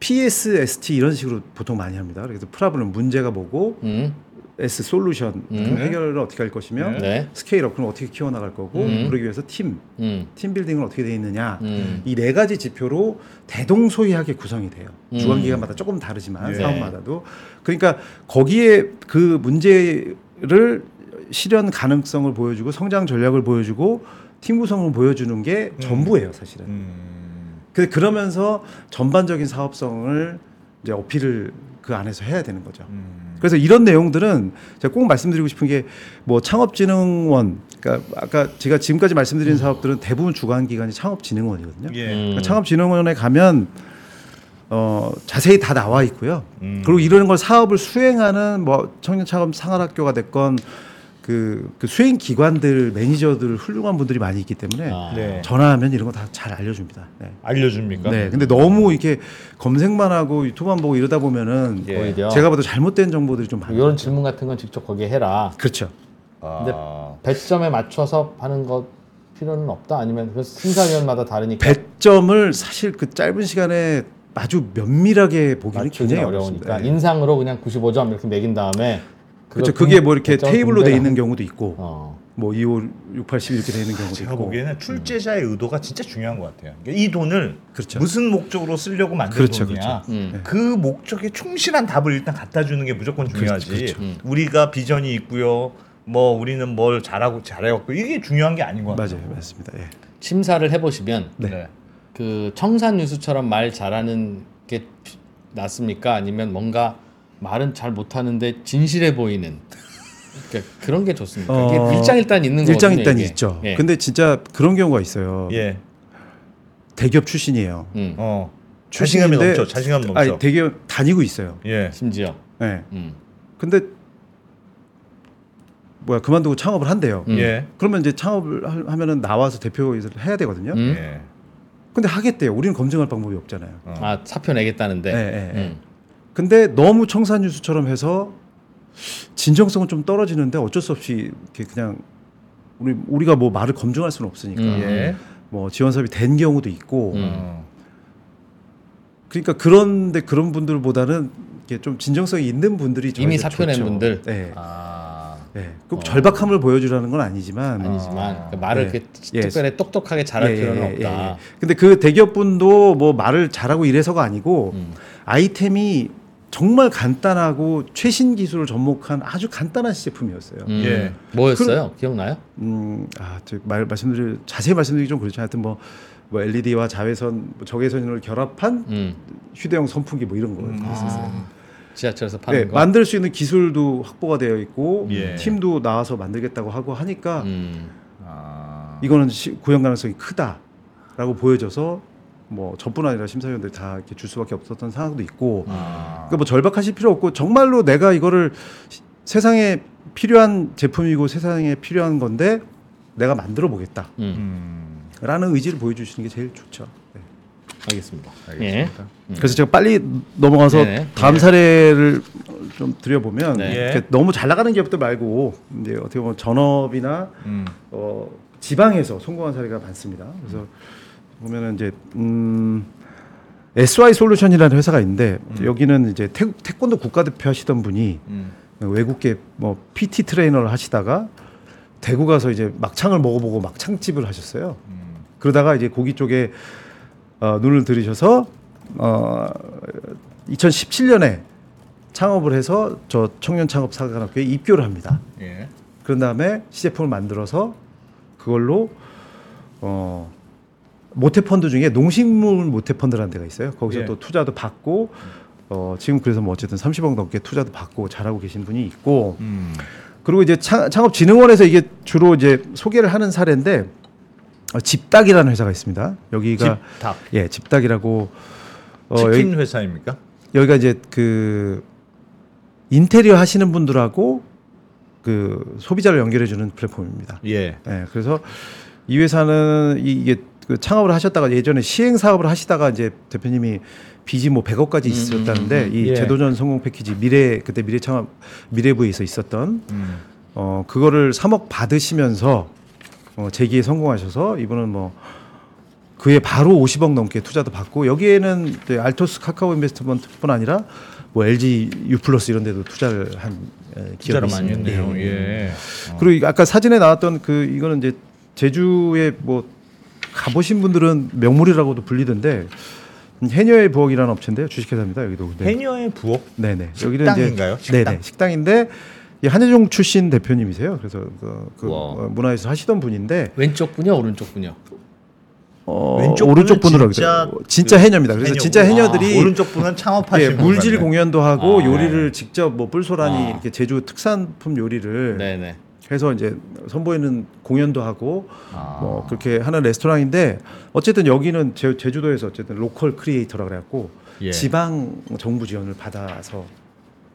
PS, ST 이런 식으로 보통 많이 합니다. 그래서 problem 문제가 뭐고 음, S solution 음. 해결을 어떻게 할 것이며 네, scale-up 그럼 어떻게 키워나갈 거고 음. 그러기 위해서 팀, 음, team building은 어떻게 되어 있느냐 음, 이 네 가지 지표로 대동소이하게 구성이 돼요. 음. 주관 기관마다 조금 다르지만 예. 사업마다도 그러니까 거기에 그 문제를 실현 가능성을 보여주고 성장 전략을 보여주고 팀 구성을 보여주는 게 음. 전부예요, 사실은. 음. 근데 그러면서 전반적인 사업성을 이제 어필을 그 안에서 해야 되는 거죠. 음. 그래서 이런 내용들은 제가 꼭 말씀드리고 싶은 게 뭐 창업진흥원, 그러니까 아까 제가 지금까지 말씀드린 사업들은 대부분 주관 기관이 창업진흥원이거든요. 예. 음. 그러니까 창업진흥원에 가면 어, 자세히 다 나와 있고요. 음. 그리고 이런 걸 사업을 수행하는 뭐 청년 창업 상할학교가 됐건 그, 그 수행 기관들 매니저들 훌륭한 분들이 많이 있기 때문에 아. 네. 전화하면 이런 거 다 잘 알려줍니다. 네. 알려줍니까? 네. 근데 너무 이렇게 검색만 하고 유튜브만 보고 이러다 보면은 예. 오히려 제가 봐도 잘못된 정보들이 좀 많아요. 이런 질문 같은 건 직접 거기에 해라. 그렇죠. 아. 배점에 맞춰서 하는 것 필요는 없다. 아니면 그 심사위원마다 다르니까 배점을 사실 그 짧은 시간에 아주 면밀하게 보기는 굉장히 어려우니까 어렵습니다. 네. 인상으로 그냥 95점 이렇게 매긴 다음에 그렇죠. 그걸 그게 뭐 이렇게 테이블로 돼 있는 한- 경우도 있고 어. 뭐 2호 680 이렇게 돼 있는 경우도 제가 있고. 보기에는 출제자의 의도가 진짜 중요한 것 같아요. 그러니까 이 돈을 그렇죠. 무슨 목적으로 쓰려고 만든 그렇죠, 돈이냐. 그렇죠. 음. 그 목적에 충실한 답을 일단 갖다 주는 게 무조건 중요하지. 그렇죠. 음. 우리가 비전이 있고요. 뭐 우리는 뭘 잘하고 잘해왔고 이게 중요한 게 아닌 것 같아요. 맞아요, 맞습니다. 예. 심사를 해보시면 네. 그 청산 유수처럼 말 잘하는 게 낫습니까? 아니면 뭔가 말은 잘 못하는데 진실해 보이는 그러니까 그런 게 좋습니까? 어, 이게 일장일단 있는 거거든요. 일장일단 이게. 있죠. 예. 근데 진짜 그런 경우가 있어요. 예. 대기업 출신이에요. 음, 어. 자신감이 넘쳐. 자신감 넘쳐. 아니 대기업 다니고 있어요. 예. 심지어 네. 음. 근데 뭐야 그만두고 창업을 한대요. 음. 예. 그러면 이제 창업을 하- 하면은 나와서 대표 일을 해야 되거든요. 음? 예. 근데 하겠대요. 우리는 검증할 방법이 없잖아요. 어. 아 사표 내겠다는데. 예, 예, 예. 음. 근데 너무 청산유수처럼 해서 진정성은 좀 떨어지는데 어쩔 수 없이 이렇게 그냥 우리 우리가 뭐 말을 검증할 수는 없으니까 음. 예. 뭐 지원 사업이 된 경우도 있고 음. 어. 그러니까 그런데 그런 분들보다는 이게 좀 진정성이 있는 분들이 이미 저희한테 사표 낸 좋죠. 분들? 네. 아. 네. 꼭 어. 절박함을 보여주라는 건 아니지만 아니지만 그 말을 네. 예. 특별히 똑똑하게 잘할 예, 필요는 예, 없다. 예, 예. 근데 그 대기업 분도 뭐 말을 잘하고 이래서가 아니고 음. 아이템이 정말 간단하고 최신 기술을 접목한 아주 간단한 제품이었어요. 음. 예. 뭐였어요? 기억나요? 음, 아, 저말 말씀드릴 자세히 말씀드리기 좀 그렇죠. 하여튼 뭐, 뭐 LED와 자외선, 뭐 적외선을 결합한 음. 휴대용 선풍기 뭐 이런 거. 음. 아, 지하철에서 파는 네, 거. 만들 수 있는 기술도 확보가 되어 있고 예. 팀도 나와서 만들겠다고 하고 하니까 음. 아. 이거는 시, 구현 가능성이 크다라고 보여져서 뭐 저뿐 아니라 심사위원들이 다 이렇게 줄 수밖에 없었던 상황도 있고 아. 그러니까 뭐 절박하실 필요 없고 정말로 내가 이거를 시- 세상에 필요한 제품이고 세상에 필요한 건데 내가 만들어 보겠다라는 음. 음. 의지를 보여주시는 게 제일 좋죠. 네. 알겠습니다. 알겠습니다. 음. 그래서 제가 빨리 넘어가서 네네. 다음 사례를 좀 드려보면 네. 너무 잘 나가는 기업들 말고 이제 어떻게 보면 전업이나 음. 어, 지방에서 성공한 사례가 많습니다. 그래서 보면은 이제 음, SY 솔루션이라는 회사가 있는데 여기는 이제 태, 태권도 국가대표 하시던 분이 음. 외국계 뭐 PT 트레이너를 하시다가 대구 가서 이제 막창을 먹어보고 막창집을 하셨어요. 음. 그러다가 이제 고기 쪽에 어, 눈을 들이셔서 어, 2017년에 창업을 해서 저 청년 창업 사관학교에 입교를 합니다. 예. 그런 다음에 시제품을 만들어서 그걸로 어 모태 펀드 중에 농식품 모태 펀드라는 데가 있어요. 거기서 예. 또 투자도 받고 어 지금 그래서 뭐 어쨌든 30억 넘게 투자도 받고 잘하고 계신 분이 있고 음. 그리고 이제 창, 창업진흥원에서 이게 주로 이제 소개를 하는 사례인데 어, 집닥이라는 회사가 있습니다. 여기가 집닥. 예 집닥이라고 어, 치킨 여기, 회사입니까? 여기가 이제 그 인테리어 하시는 분들하고 그 소비자를 연결해 주는 플랫폼입니다. 예. 예, 그래서 이 회사는 이- 이게 그 창업을 하셨다가 예전에 시행 사업을 하시다가 이제 대표님이 빚이 뭐 100억까지 음, 있었다는데 음, 음, 이 예. 제도전 성공 패키지 미래 그때 미래 창업 미래부에서 있었던 음. 어 그거를 3억 받으시면서 어 재기에 성공하셔서 이분은 뭐 그에 바로 50억 넘게 투자도 받고 여기에는 알토스 카카오 인베스트먼트뿐 아니라 뭐 LG U 플러스 이런 데도 투자를 한 에, 투자를 기업이 많이 있습니다. 했네요. 예. 예. 어. 그리고 이 아까 사진에 나왔던 그 이거는 이제 제주에 뭐 가보신 분들은 명물이라고도 불리던데 해녀의 부엌이라는 업체인데요 주식회사입니다 여기도 근데 해녀의 부엌 네네 여기는 식당인가요? 이제 식당? 네네 식당인데 이 한예종 출신 대표님이세요 그래서 그, 그 와. 어, 문화에서 하시던 분인데 왼쪽 분이야 오른쪽 분이야. 어, 왼쪽 오른쪽 분으로 진짜 진짜, 진짜 그 해녀입니다 그래서 해녀고. 진짜 해녀들이 아, 오른쪽 분은 예, 창업하시는 물질 건가요? 공연도 하고 아, 요리를 직접 뭐 뿔소라니 아. 이렇게 제주 특산품 요리를 네네. 해서 이제 선보이는 공연도 하고 아. 뭐 그렇게 하는 레스토랑인데 어쨌든 여기는 제, 제주도에서 어쨌든 local creator라 그래갖고 예. 지방 정부 지원을 받아서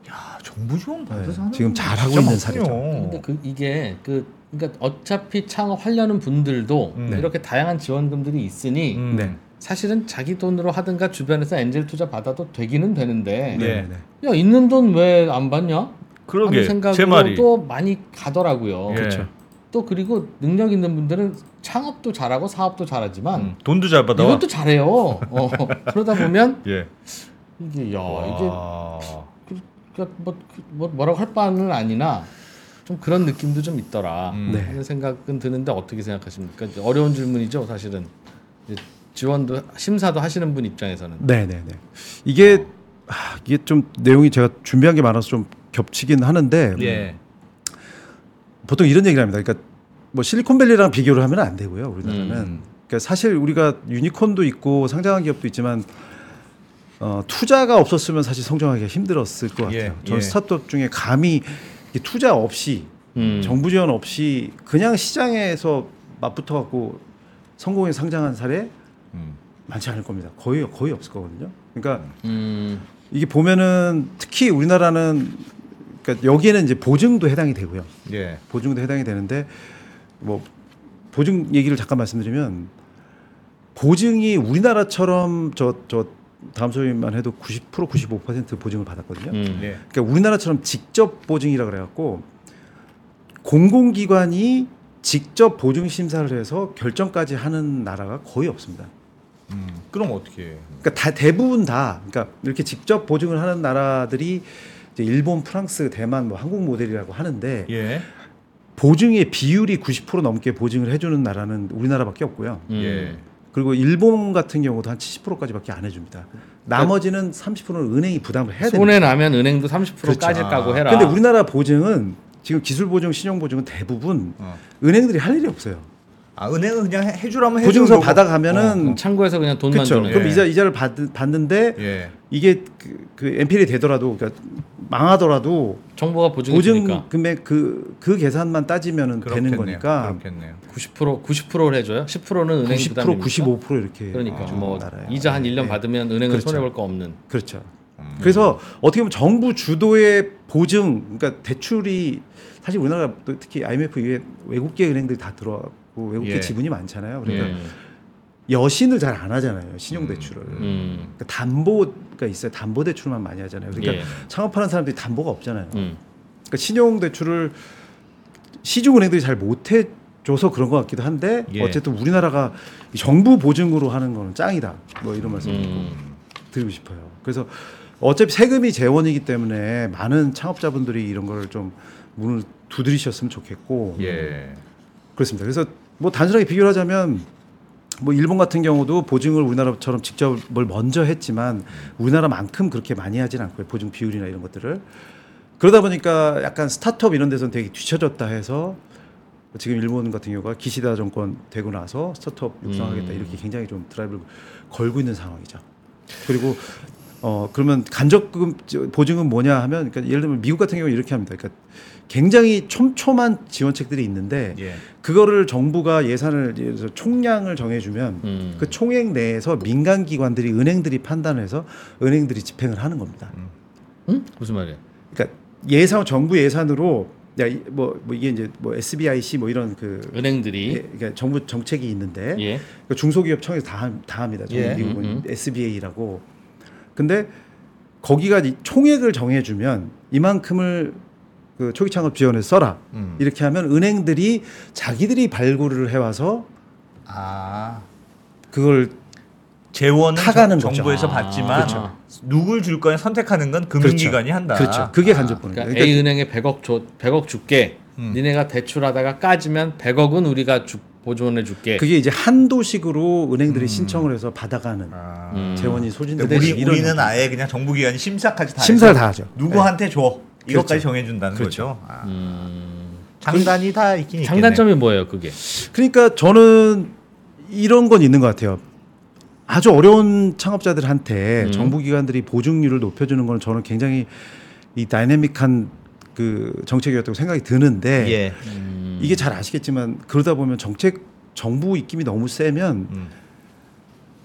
야, 정부 지원 네, 받아서 하는 지금 거 잘하고 진짜 있는. 사례죠. 근데 그 이게 그 그러니까 어차피 창업하려는 분들도 음. 이렇게 다양한 지원금들이 있으니 음. 네. 사실은 자기 돈으로 하든가 주변에서 엔젤 투자 받아도 되기는 되는데 네. 네, 네. 야 있는 돈 왜 안 받냐? 그러게 하는 생각으로 제 말이 또 많이 가더라고요. 예. 그렇죠. 또 그리고 능력 있는 분들은 창업도 잘하고 사업도 잘하지만 음, 돈도 잘 받아. 이것도 잘해요. 어, 그러다 보면 예. 이게 야 와. 이게 그러니까 뭐, 뭐 뭐라고 할 바는 아니나 좀 그런 느낌도 좀 있더라 음. 네. 하는 생각은 드는데 어떻게 생각하십니까? 어려운 질문이죠 사실은 이제 지원도 심사도 하시는 분 입장에서는 네, 네, 네. 이게 아, 이게 좀 내용이 제가 준비한 게 많아서 좀 겹치긴 하는데 예. 보통 이런 얘기를 합니다. 그러니까 뭐 실리콘밸리랑 비교를 하면 안 되고요. 우리나라는 음. 그러니까 사실 우리가 유니콘도 있고 상장한 기업도 있지만 어, 투자가 없었으면 사실 성장하기가 힘들었을 것 같아요. 예, 저는 예. 스타트업 중에 감히 이 투자 없이 음. 정부 지원 없이 그냥 시장에서 맞붙어 갖고 성공해 상장한 사례 음. 많지 않을 겁니다. 거의 거의 없을 거거든요. 그러니까 음. 이게 보면은 특히 우리나라는 그러니까 여기에는 이제 보증도 해당이 되고요. 예. 보증도 해당이 되는데 뭐 보증 얘기를 잠깐 말씀드리면 보증이 우리나라처럼 저저 다음 소위만 해도 90% 95% 보증을 받았거든요. 음. 예. 그러니까 우리나라처럼 직접 보증이라 그래갖고 공공기관이 직접 보증 심사를 해서 결정까지 하는 나라가 거의 없습니다. 음. 그럼 어떻게 해? 그러니까 다 대부분 다 그러니까 이렇게 직접 보증을 하는 나라들이 일본, 프랑스, 대만, 뭐 한국 모델이라고 하는데 예. 보증의 비율이 90% 넘게 보증을 해주는 나라는 우리나라밖에 없고요. 음. 예. 그리고 일본 같은 경우도 한 70%까지밖에 안 해줍니다. 나머지는 30%는 은행이 부담을 해야 됩니다. 손해 나면 은행도 30% 그렇죠. 까질 까고 아. 해라. 근데 우리나라 보증은 지금 기술 보증, 신용 보증은 대부분 어. 은행들이 할 일이 없어요. 아 은행은 그냥 해- 해주라면 해주는 보증서. 받아가면은 어, 창구에서 그냥 돈만 그렇죠. 주는. 그럼 예. 이자 이자를 받, 받는데 예. 이게 그, 그 NPL이 되더라도 그러니까 망하더라도 정부가 보증해 보증 주니까 금액 그, 그 계산만 따지면은 되는. 거니까 그렇겠네요. 90% 90%를 해줘요. 10%는 은행 90% 부담입니까? 95% 이렇게 그러니까 해주는 뭐 나라예요. 이자 한 1년 네. 받으면 은행은 그렇죠. 손해 볼 거 없는. 그렇죠. 음. 그래서 어떻게 보면 정부 주도의 보증, 그러니까 대출이 사실 우리나라 또 특히 IMF 이후에 외국계 은행들이 다 들어왔고 외국계 예. 지분이 많잖아요. 그러니까 음. 여신을 잘 안 하잖아요. 신용 대출을. 음. 그러니까 담보 가 있어요. 담보 대출만 많이 하잖아요. 그러니까 예. 창업하는 사람들이 담보가 없잖아요. 음. 그러니까 신용 대출을 시중 은행들이 잘 못해 줘서 그런 것 같기도 한데 예. 어쨌든 우리나라가 이 정부 보증으로 하는 거는 짱이다. 뭐 이런 말씀 을 음. 드리고 싶어요. 그래서 어차피 세금이 재원이기 때문에 많은 창업자분들이 이런 걸좀 문을 두드리셨으면 좋겠고 예. 그렇습니다. 그래서 뭐 단순하게 비교를 하자면 뭐 일본 같은 경우도 보증을 우리나라처럼 직접을 먼저 했지만 우리나라만큼 그렇게 많이 하진 않고요. 보증 비율이나 이런 것들을 그러다 보니까 약간 스타트업 이런 데서는 되게 뒤처졌다 해서 지금 일본 같은 경우가 기시다 정권 되고 나서 스타트업 육성하겠다 음. 이렇게 굉장히 좀 드라이브를 걸고 있는 상황이죠. 그리고 어 그러면 간접금 보증은 뭐냐 하면 그러니까 예를 들면 미국 같은 경우 는 이렇게 합니다. 그러니까 굉장히 촘촘한 지원책들이 있는데 예. 그거를 정부가 예산을 예를 들어서 총량을 정해주면 음. 그 총액 내에서 민간 기관들이 은행들이 판단해서 은행들이 집행을 하는 겁니다. 응? 무슨 말이야? 그러니까 예산 정부 예산으로 야 뭐 뭐 이게 이제 뭐 SBIC 뭐 이런 그 은행들이 예, 그러니까 정부 정책이 있는데 예. 그 중소기업 청에서 다, 함- 다 합니다. 저희 예. 미국은 음, 음. SBA라고. 근데 거기가 이 총액을 정해주면 이만큼을 그 초기 창업 지원에 써라. 음. 이렇게 하면 은행들이 자기들이 발굴을 해와서 아 그걸 재원은 타가는 정- 거죠. 정부에서 아, 받지만 그렇죠. 누굴 줄 거냐 선택하는 건 금융기관이 한다. 그렇죠. 그게 간접보는 그러니까 거예요. A 은행에 100억 줘 100억 줄게. 음. 니네가 대출하다가 까지면 100억은 우리가 주, 보존해 줄게. 그게 이제 한도식으로 은행들이 신청을 해서 받아가는 아. 음. 재원이 소진되는 우리 이런 우리는. 아예 그냥 정부기관이 심사까지 다 심사를 해서 다 하죠. 누구한테 줘 이것까지 그렇죠. 정해준다는 그렇죠. 거죠. 아. 음. 장단이 다 있긴 있겠네. 장단점이 뭐예요, 그게? 그러니까 저는 이런 건 있는 것 같아요. 아주 어려운 창업자들한테 음. 정부 기관들이 보증률을 높여주는 건 저는 굉장히 이 다이내믹한 그 정책이었다고 생각이 드는데 예. 음. 이게 잘 아시겠지만 그러다 보면 정책 정부 입김이 너무 세면 음.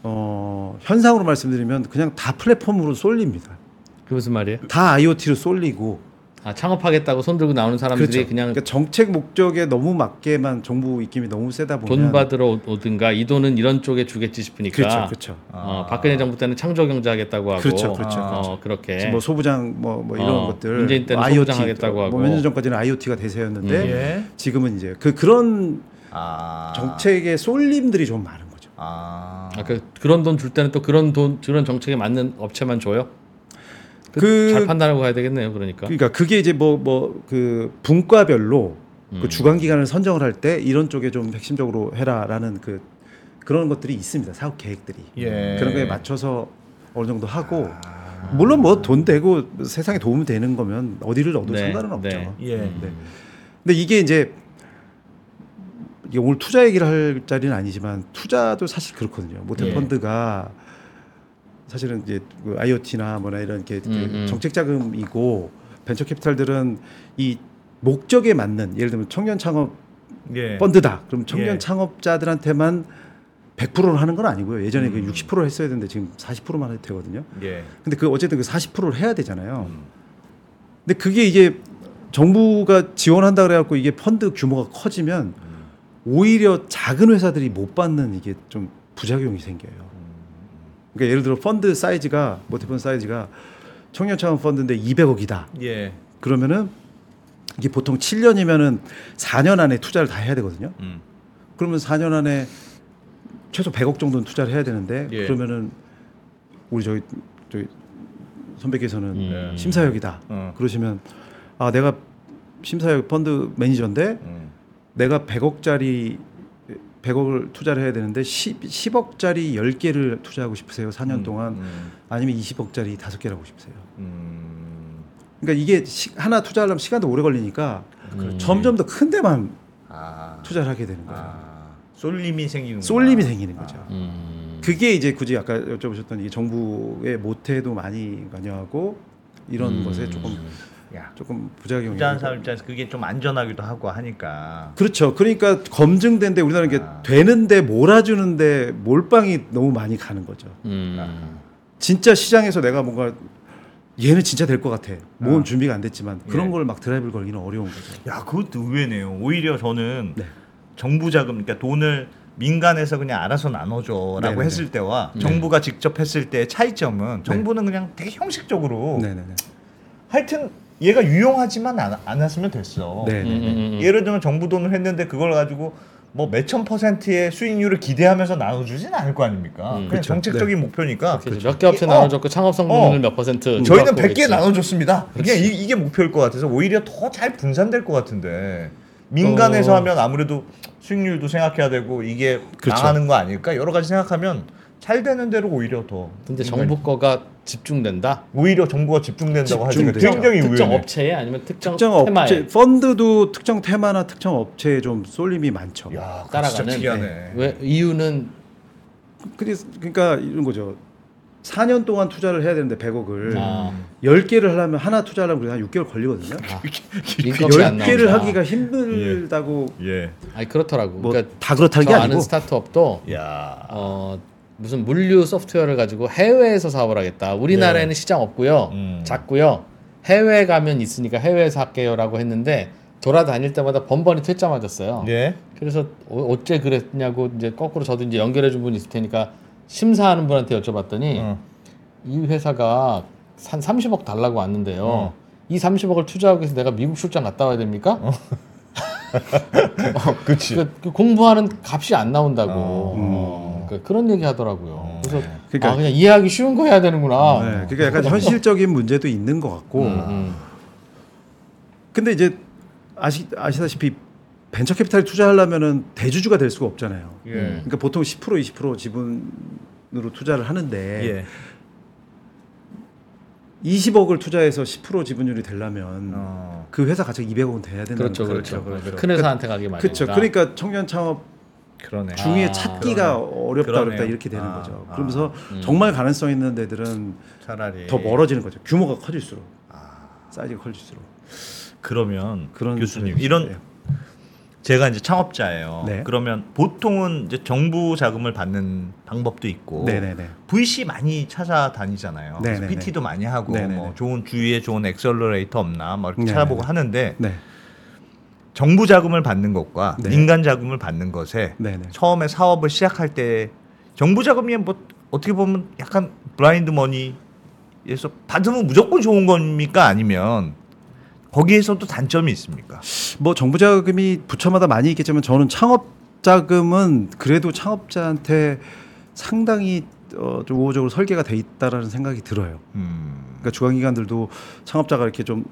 어, 현상으로 말씀드리면 그냥 다 플랫폼으로 쏠립니다. 그 무슨 말이에요? 다 IoT로 쏠리고 아, 창업하겠다고 손 들고 나오는 사람들이 그렇죠. 그냥 그러니까 정책 목적에 너무 맞게만 정부 입김이 너무 세다 보면 돈 받으러 오- 오든가 이 돈은 이런 쪽에 주겠지 싶으니까 그렇죠, 그렇죠. 어, 박근혜 정부 때는 창조 경제 하겠다고 하고 그렇죠, 그렇죠, 어, 그렇게 뭐 소부장 뭐, 뭐 이런 어, 것들 문재인 때는 뭐 소부장 하겠다고 하고. 뭐몇년 전까지는 IoT가 대세였는데 예. 지금은 이제 그 그런 아. 정책의 쏠림들이 좀 많은 거죠. 아. 아, 그, 그런 돈 줄 때는 또 그런 돈 그런 정책에 맞는 업체만 줘요. 그, 그- 잘 판단하고 가야 되겠네요. 그러니까. 그러니까 그게 이제 뭐 뭐 그 분과별로 음. 그 주관 기관을 선정을 할 때 이런 쪽에 좀 핵심적으로 해라라는 그 그런 것들이 있습니다. 사업 계획들이 예. 그런 거에 맞춰서 어느 정도 하고 물론 뭐 돈 되고 세상에 도움이 되는 거면 어디를 넣어도 네, 상관은 없죠. 네. 예. 네. 근데 이게 이제 이게 오늘 투자 얘기를 할 자리는 아니지만 투자도 사실 그렇거든요. 모태 예. 펀드가 사실은 이제 그 IoT나 뭐나 이런 게그 음, 음. 정책 자금이고 벤처 캐피탈들은 이 목적에 맞는 예를 들면 청년 창업 예. 펀드다. 그럼 청년 예. 창업자들한테만 100%를 하는 건 아니고요. 예전에 음. 그 60%를 했어야 되는데 지금 40%만 해도 되거든요. 예. 근데 그 어쨌든 그 40%를 해야 되잖아요. 음. 근데 그게 이게 정부가 지원한다 그래갖고 이게 펀드 규모가 커지면 오히려 작은 회사들이 못 받는 이게 좀 부작용이 생겨요. 그러니까 예를 들어 펀드 사이즈가 모태펀드 사이즈가 청년 창업 펀드인데 200억이다. 예. 그러면은 이게 보통 7년이면은 4년 안에 투자를 다 해야 되거든요. 음. 그러면 4년 안에 최소 100억 정도는 투자를 해야 되는데 예. 그러면은 우리 저기 저기 선배께서는 음. 심사역이다. 어. 그러시면 아 내가 심사역 펀드 매니저인데 음. 내가 100억짜리 100억을 투자를 해야 되는데 10, 10억짜리 10개를 투자하고 싶으세요? 4년 음. 동안 음. 아니면 20억짜리 5개를 하고 싶으세요? 음. 그러니까 이게 시, 하나 투자하려면 시간도 오래 걸리니까 음. 점점 더 큰 데만 아. 투자를 하게 되는 거예요. 아. 쏠림이 생기는 쏠림이 생기는 거죠. 음. 그게 이제 굳이 아까 여쭤보셨던 이 정부의 모태도 많이 관여하고 이런 음. 것에 조금 야. 조금 부작용이 있는 사람 입장에서 그게 좀 안전하기도 하고 하니까. 그렇죠. 그러니까 검증된데 우리나라는 이게 아. 되는데 몰아주는데 몰빵이 너무 많이 가는 거죠. 음. 진짜 시장에서 내가 뭔가 얘는 진짜 될 것 같아. 모은 아. 준비가 안 됐지만 그런 예. 걸막 드라이브를 걸기는 어려운 거죠. 야, 그것도 의외네요. 오히려 저는 네. 정부 자금, 그러니까 돈을 민간에서 그냥 알아서 나눠줘라고 네네네. 했을 때와 네. 정부가 직접 했을 때 차이점은 정부는 그냥 되게 형식적으로 네네네. 하여튼 얘가 유용하지만 안, 안 했으면 됐어. 네네네. 음, 음, 음. 예를 들면 정부 돈을 했는데 그걸 가지고 뭐 몇천 퍼센트의 수익률을 기대하면서 나눠주진 않을 거 아닙니까? 음, 그냥 그렇죠. 정책적인 목표니까 그렇죠. 몇개 업체 어. 나눠줬고 창업 성공률 어. 몇 퍼센트 저희는 갖고 100개 있지. 나눠줬습니다. 그냥 그렇지. 이, 게 목표일 것 같아서 오히려 더 잘 분산될 것 같은데 민간에서 어. 하면 아무래도 수익률도 생각해야 되고 이게 그렇죠. 망하는 거 아닐까 여러 가지 생각하면 잘 되는 대로 오히려 더 근데 정부 거가 집중된다. 오히려 정부가 집중된다고 집중되죠. 굉장히 특정 의외네. 업체에 아니면 특정, 특정 테마에 업체 펀드도 특정 테마나 특정 업체에 좀 쏠림이 많죠. 야, 그거 따라가는 진짜 특이하네. 왜 이유는 그래서 그러니까 이런 거죠. 4년 동안 투자를 해야 되는데 100억을 아, 10개를 하려면 하나 투자하려면 우리가 한 6개월 걸리거든요. 아 인건비 안 10개를 나온다. 하기가 힘들다고 예. 아니 그렇더라고. 뭐 그러니까 다 그렇다는 저 게 아는 아니고 스타트업도 야. 어 무슨 물류 소프트웨어를 가지고 해외에서 사업을 하겠다. 우리나라에는 시장 없고요, 네. 음. 작고요. 해외 가면 있으니까 해외에서 할게요라고 했는데 돌아다닐 때마다 번번이 퇴짜 맞았어요. 예. 그래서 어- 어째 그랬냐고 이제 거꾸로 저도 이제 연결해 준 분이 있을 테니까 심사하는 분한테 여쭤봤더니 어. 이 회사가 한 30억 달라고 왔는데요. 어. 이 30억을 투자하기 위해서 내가 미국 출장 갔다 와야 됩니까? 어. 그치. 그, 그 공부하는 값이 안 나온다고 어. 그, 그런 얘기 하더라고요. 그래서 그러니까- 아 그냥 이해하기 쉬운 거 해야 되는구나. 네, 그러니까 약간 현실적인 문제도 있는 것 같고 음, 음. 근데 이제 아시, 아시다시피 벤처 캐피탈 투자하려면은 대주주가 될 수가 없잖아요. 예. 그러니까 보통 10% 20% 지분으로 투자를 하는데 예. 20억을 투자해서 10% 지분율이 되려면 어. 그 회사 가치가 200억은 돼야 된다는 그렇죠, 거죠. 그렇죠. 큰 회사한테 가기 마련이다. 그렇죠. 그러니까 청년 창업 그러네. 중에 아, 찾기가 어렵다 그러네요. 어렵다 이렇게 되는 아, 거죠. 아. 그러면서 음. 정말 가능성 있는 데들은 차라리 더 멀어지는 거죠. 규모가 커질수록 아. 사이즈가 커질수록 그러면 그런 교수님 소리죠. 이런 네. 제가 이제 창업자예요. 네. 그러면 보통은 이제 정부 자금을 받는 방법도 있고 네네네. VC 많이 찾아다니잖아요. 그래서 네네네. PT도 많이 하고 네네네. 뭐 좋은 주위에 좋은 accelerator 없나 막 이렇게 네네네. 찾아보고 하는데 네. 정부 자금을 받는 것과 네. 민간 자금을 받는 것에. 처음에 사업을 시작할 때 정부 자금이 뭐 어떻게 보면 약간 블라인드 머니에서 받으면 무조건 좋은 겁니까 아니면 거기에서도 단점이 있습니까? 뭐 정부 자금이 부처마다 많이 있겠지만 저는 창업 자금은 그래도 창업자한테 상당히 어, 좀 우호적으로 설계가 돼 있다라는 생각이 들어요. 음. 그러니까 주관기관들도 창업자가 이렇게 좀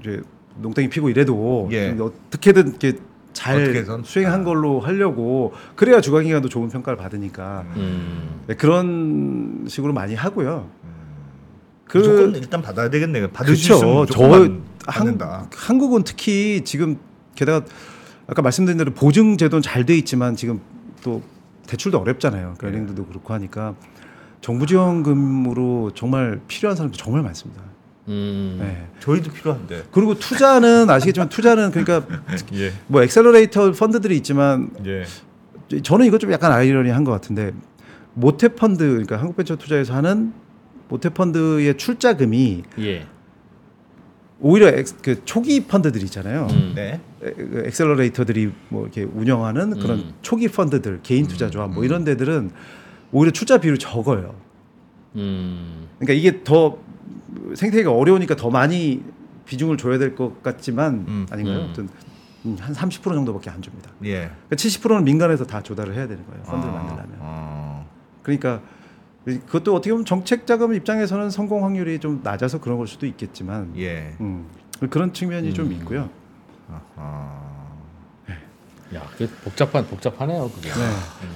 이제 농땡이 피고 이래도 예. 좀 어떻게든 이렇게 잘 어떻게든? 수행한 아. 걸로 하려고 그래야 주관기관도 좋은 평가를 받으니까 음. 네, 그런 식으로 많이 하고요. 그 무조건 일단 받아야 되겠네요. 받을 수 그렇죠. 저 한. 한국은 특히 지금 게다가 아까 말씀드린 대로 보증 제도는 잘 돼 있지만 지금 또 대출도 어렵잖아요. 그러니까 은행들도 그렇고 하니까 정부 지원금으로 정말 필요한 사람도 정말 많습니다. 음. 네. 저희도 필요한데. 그리고 투자는 아시겠지만 투자는 그러니까 예. 뭐 accelerator 펀드들이 있지만 예. 저는 이거 좀 약간 아이러니한 것 같은데 모태 펀드 그러니까 한국벤처 투자에서 하는 모태 펀드의 출자금이 예. 오히려 엑, 그 초기 펀드들 있잖아요. 음. 네. 에- 그 accelerator들이 뭐 이렇게 운영하는 그런 음. 초기 펀드들, 개인 투자 조합 뭐 이런 데들은 오히려 출자 비율이 적어요. 음. 그러니까 이게 더 생태계가 어려우니까 더 많이 비중을 줘야 될 것 같지만 음. 아닌가요? 음. 아무튼 음, 한30% 정도밖에 안 줍니다. 예. 그러니까 70%는 민간에서 다 조달을 해야 되는 거예요. 펀드를 아, 만들려면. 아. 그러니까 그것도 어떻게 보면 정책 자금 입장에서는 성공 확률이 좀 낮아서 그런 걸 수도 있겠지만 예. 음, 그런 측면이 좀 음. 있고요. 아. 야, 그 복잡한 복잡하네요, 그게. 네.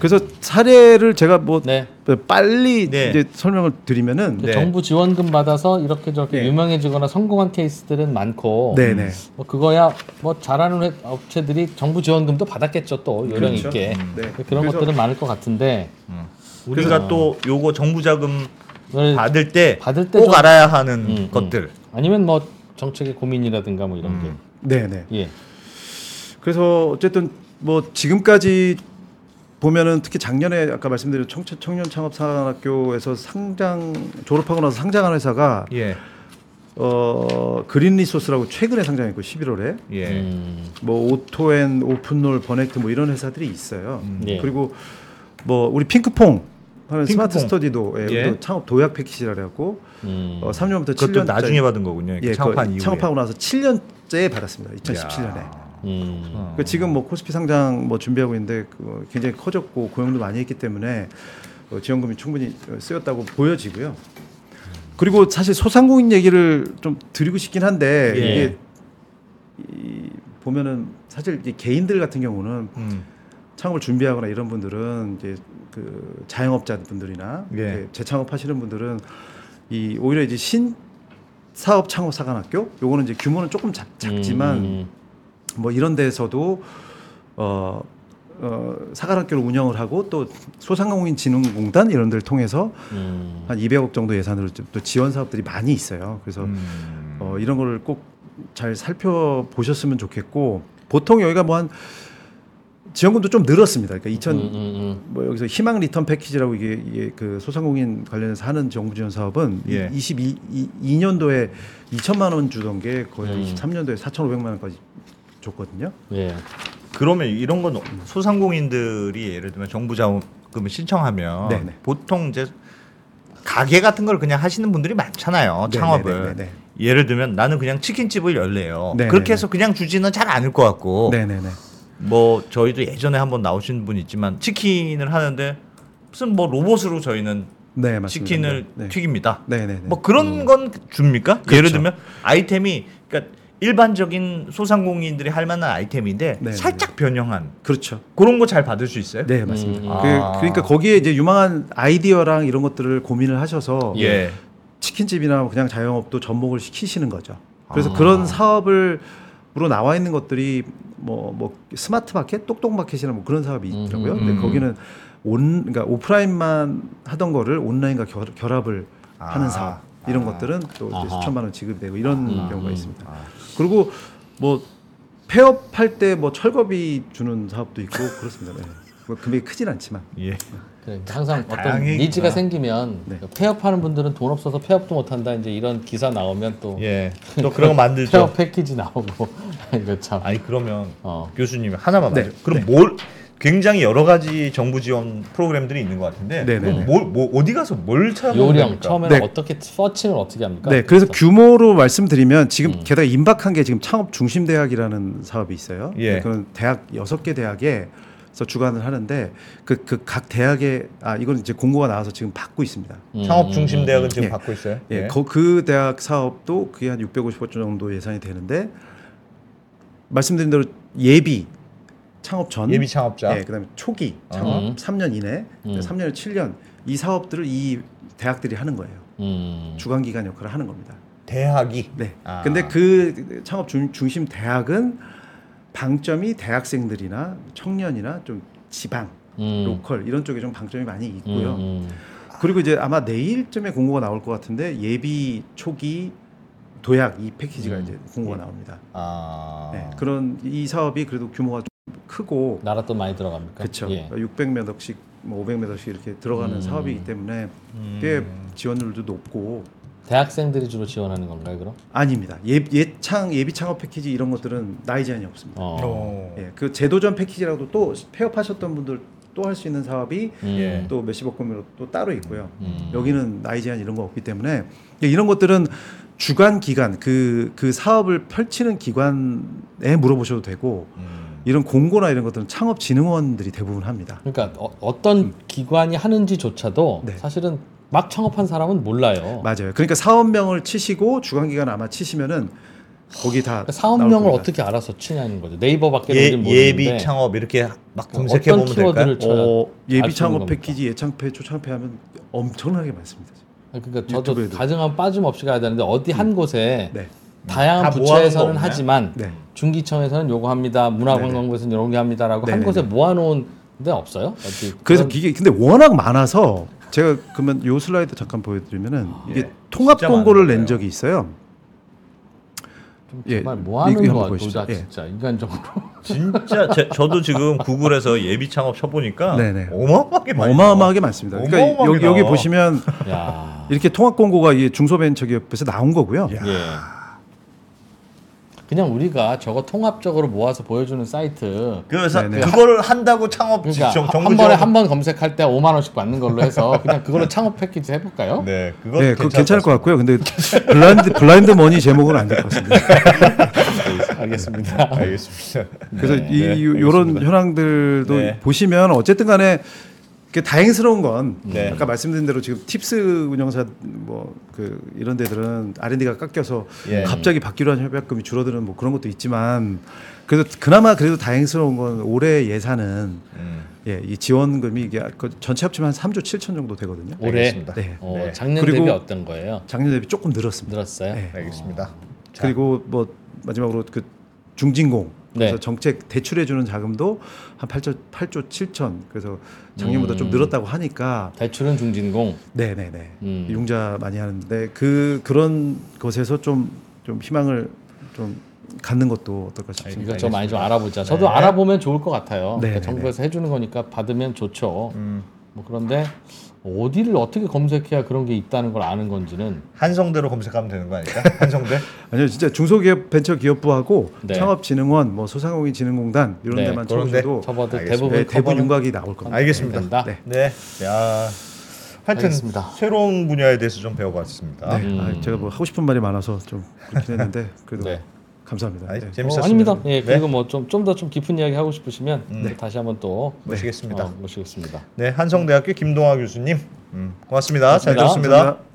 그래서 사례를 제가 뭐 네. 빨리 네. 이제 설명을 드리면은 네. 정부 지원금 받아서 이렇게 저렇게 네. 유명해지거나 성공한 케이스들은 많고 네네 뭐 그거야 뭐 잘하는 회- 업체들이 정부 지원금도 받았겠죠 또 요령 그렇죠. 있게 네. 그런 그래서- 것들은 많을 것 같은데 음. 우리가 또 요거 정부 자금 그걸 받을 때꼭 받을 때 좀- 알아야 하는 음, 음. 것들. 아니면 뭐 정책의 고민이라든가 뭐 이런 음. 네네 게 예. 그래서 어쨌든 뭐 지금까지 보면은 특히 작년에 아까 말씀드린 청년, 청년 창업 사관학교에서 상장 졸업하고 나서 상장한 회사가 예. 어 그린 리소스라고 최근에 상장했고 11월에 예. 음. 뭐 오토앤 오픈롤 버넥트 뭐 이런 회사들이 있어요. 음. 예. 그리고 뭐 우리 핑크퐁 하는. 스마트 스터디도 예, 예. 창업 도약 패키지라 그래갖고 음. 어, 3년부터 그것도 7년 나중에 받은 거군요. 예, 창업한 그 이후에. 창업하고 나서 7년째 받았습니다. 2017년에. 야. 음. 어. 그 지금 뭐 코스피 상장 뭐 준비하고 있는데 그 굉장히 커졌고 고용도 많이 했기 때문에 어, 지원금이 충분히 어, 쓰였다고 보여지고요. 그리고 사실 소상공인 얘기를 좀 드리고 싶긴 한데 예. 이게 이, 보면은 사실 이제 개인들 같은 경우는 음. 창업을 준비하거나 이런 분들은 이제 그 자영업자 분들이나 예. 이제 재창업하시는 분들은 이 오히려 이제 신 사업 창업 사관학교 요거는 이제 규모는 조금 작, 작지만 음. 뭐 이런 데서도 어, 어 사관학교를 운영을 하고 또 소상공인 진흥공단 이런 데를 통해서 음. 한 200억 정도 예산으로 좀또 지원 사업들이 많이 있어요. 그래서 음. 어, 이런 거를 꼭 잘 살펴보셨으면 좋겠고 보통 여기가 뭐 한 지원금도 좀 늘었습니다. 그러니까 2000 음, 음, 음. 뭐 여기서 희망 리턴 패키지라고 이게, 이게 그 소상공인 관련해서 하는 정부 지원 사업은 예. 22 이, 2년도에 2천만 원 주던 게 거의 음. 23년도에 4,500만 원까지 줬거든요. 예. 그러면 이런 건 소상공인들이 예를 들면 정부 자금을 신청하면 네네. 보통 이제 가게 같은 걸 그냥 하시는 분들이 많잖아요. 네, 창업을. 네, 네, 네. 예를 들면 나는 그냥 치킨집을 열래요. 네, 그렇게 네, 해서 그냥 주지는 잘 않을 것 같고 네네네. 뭐 저희도 예전에 한번 나오신 분 있지만 치킨을 하는데 무슨 뭐 로봇으로 저희는 네. 치킨을 네. 튀깁니다. 네 네 네. 뭐 그런 건 줍니까? 그렇죠. 예를 들면 아이템이 그러니까 일반적인 소상공인들이 할 만한 아이템인데 네, 살짝 변형한 그렇죠. 그런 거 잘 받을 수 있어요? 네 맞습니다. 음. 그, 아. 그러니까 거기에 이제 유망한 아이디어랑 이런 것들을 고민을 하셔서 예. 치킨집이나 그냥 자영업도 접목을 시키시는 거죠. 그래서 아. 그런 사업을 으로 나와 있는 것들이 뭐 뭐 스마트 마켓, 똑똑 마켓이나 뭐 그런 사업이 있더라고요. 음, 근데 음. 거기는 온 그러니까 오프라인만 하던 거를 온라인과 결, 결합을 아. 하는 사업 이런 아. 것들은 또 이제 아하. 수천만 원 지급되고 이런 음, 경우가 음. 있습니다. 아. 그리고 뭐 폐업할 때 뭐 철거비 주는 사업도 있고 그렇습니다. 네. 뭐 금액이 크진 않지만 예. 그래, 항상 어떤 다양하구나. 니즈가 생기면 네. 그 폐업하는 분들은 돈 없어서 폐업도 못한다 이제 이런 기사 나오면 또 예. 또 그런 거 만들죠. 폐업 패키지 나오고 이거 참 아니 그러면 어. 교수님 하나만 네. 그럼 뭘 굉장히 여러 가지 정부 지원 프로그램들이 있는 것 같은데 네, 네, 네. 뭘, 뭐 어디 가서 뭘 찾아보면 요령 됩니까? 처음에는 네. 어떻게 서칭을 어떻게 합니까? 네, 그래서 규모로 말씀드리면 지금 음. 게다가 임박한 게 지금 창업 중심 대학이라는 사업이 있어요. 예. 그런 대학 여섯 개 대학에 서 주관을 하는데 그 그 각 대학에 아 이건 이제 공고가 나와서 지금 받고 있습니다. 음, 창업 음, 중심 음, 대학은 음. 지금 예. 받고 있어요. 예, 거- 그 대학 사업도 그게 한 650억 정도 예산이 되는데 말씀드린 대로 예비 창업 전 예비 창업자. 예, 그다음에 초기 어. 창업 음. 3년 이내, 음. 3년에 7년 이 사업들을 이 대학들이 하는 거예요. 음. 주관 기관 역할을 하는 겁니다. 대학이 네. 아. 근데 그 창업 중, 중심 대학은 방점이 대학생들이나 청년이나 좀 지방, 음. 로컬 이런 쪽에 좀 방점이 많이 있고요. 음, 음. 그리고 이제 아마 내일쯤에 공고가 나올 것 같은데 예비 초기 도약 이 패키지가 음. 이제 공고가 나옵니다. 아. 네, 그런 이 사업이 그래도 규모가 좀 크고 나라 돈 많이 들어갑니까? 그렇죠. 예. 600몇 억씩 뭐 500몇 억씩 이렇게 들어가는 음. 사업이기 때문에 음. 꽤 지원율도 높고 대학생들이 주로 지원하는 건가요, 그럼? 아닙니다. 예, 예창 예비 창업 패키지 이런 것들은 나이 제한이 없습니다. 어. 어. 예, 그 제도전 패키지라도 또 폐업하셨던 분들 또 할 수 있는 사업이 음. 예. 또 몇십억 금으로 또 따로 있고요. 음. 여기는 나이 제한 이런 거 없기 때문에 예, 이런 것들은 주관 기관 그그 사업을 펼치는 기관에 물어보셔도 되고 음. 이런 공고나 이런 것들은 창업진흥원들이 대부분 합니다. 그러니까 어, 떤 기관이 하는지조차도 네. 사실은 막 창업한 사람은 몰라요. 맞아요. 그러니까 사업명을 치시고 주관 기관 아마 치시면은 거기 다 그러니까 사업명을. 어떻게 알아서 치냐는 거죠. 네이버밖에 예, 예비 창업 이렇게 막 검색해 보면 될까요? 어, 예비 창업 겁니까? 패키지, 예창패, 초창패 하면 엄청나게 많습니다. 그러니까 저도 유튜브에도. 가정하면 빠짐없이 가야 되는데 어디 한 곳에 네. 다양한 부처에서는? 하지만 네. 중기청에서는 요거 합니다. 문화관광부에서는 이런 게 합니다라고 한 네네네. 곳에 모아놓은 데 없어요? 그래서 그런- 이게 근데 워낙 많아서 제가 그러면 요 슬라이드 잠깐 보여드리면은 이게 예. 통합 진짜 공고를 많은 낸. 적이 있어요. 좀 예, 정말 뭐 하는 이거 한번 거야. 도다 예. 진짜 인간적으로 진짜 제, 저도 지금 구글에서 예비 창업 쳐보니까 네네. 어마어마하게 많이 어마어마하게 많습니다. 그러니까 어마어마하게 여기, 여기 나와. 보시면 야 이렇게 통합 공고가 이 중소벤처기업에서 나온 거고요. 야. 예. 그냥 우리가 저거 통합적으로 모아서 보여주는 사이트 그래서 네네. 그거를 한다고 창업 그러니까 정- 한- 정부 한 번에 지원- 한 번 검색할 때 5만 원씩 받는 걸로 해서 그냥 그걸로 창업 패키지 해볼까요? 네, 그거 네, 그거 괜찮을 것 같고요. 근데 blind blind money 제목은 안 될 것 같습니다. 알겠습니다. 알겠습니다. 그래서 네, 이 네, 이런 알겠습니다. 현황들도 네. 보시면 어쨌든 간에 그 다행스러운 건 네. 아까 말씀드린 대로 지금 TIPS 운영사 뭐 그 이런 데들은 R&D가 깎여서 예. 갑자기 받기로 한 협약금이 줄어드는 뭐 그런 것도 있지만 그래도 그나마 그래도 다행스러운 건 올해 예산은 음, 예, 이 지원금이 이게 그 전체 합치면 한 3조 7천 정도 되거든요. 올해 알겠습니다. 네. 어, 네. 작년 그리고- 대비 어떤 거예요? 작년 대비 조금 늘었습니다. 늘었어요? 네. 알겠습니다. 자, 그리고 뭐 마지막으로 그 중진공 그래서 네. 정책 대출해 주는 자금도 한 8조 8조 7천 그래서 작년보다 좀 음. 늘었다고 하니까 대출은 중진공. 네 네 네 음. 융자 많이 하는데 그 그런 것에서 좀 좀 희망을 좀 갖는 것도 어떨까 싶습니다. 이것 좀 많이 좀 알아보자. 저도 네. 알아보면 좋을 것 같아요. 네, 그러니까 네, 정부에서 해주는 거니까 받으면 좋죠. 음, 뭐 그런데 어디를 어떻게 검색해야 그런 게 있다는 걸 아는 건지는 한성대로 검색하면 되는 거 아닐까? 한성대? 아니요 진짜 중소기업 벤처기업부하고 네. 창업진흥원 뭐 소상공인진흥공단 이런 네, 데만 쳐보셔도 알겠습니다. 대부분 네, 대부 윤곽이 나올 겁니다. 알겠습니다. 된다. 네. 네. 야. 하여튼 알겠습니다. 새로운 분야에 대해서 좀 배워봤습니다. 네, 음. 아, 제가 뭐 하고 싶은 말이 많아서 좀 그렇긴 했는데 그래도 네. 감사합니다. 아니, 네. 재밌었습니다. 어, 아닙니다. 예, 네. 그리고 뭐 좀 좀더좀 깊은 이야기 하고 싶으시면 음. 네, 다시 한번 또 모시겠습니다. 어, 모시겠습니다. 네, 한성대학교 김동화 교수님, 음, 고맙습니다. 잘 고맙습니다. 들었습니다. 감사합니다.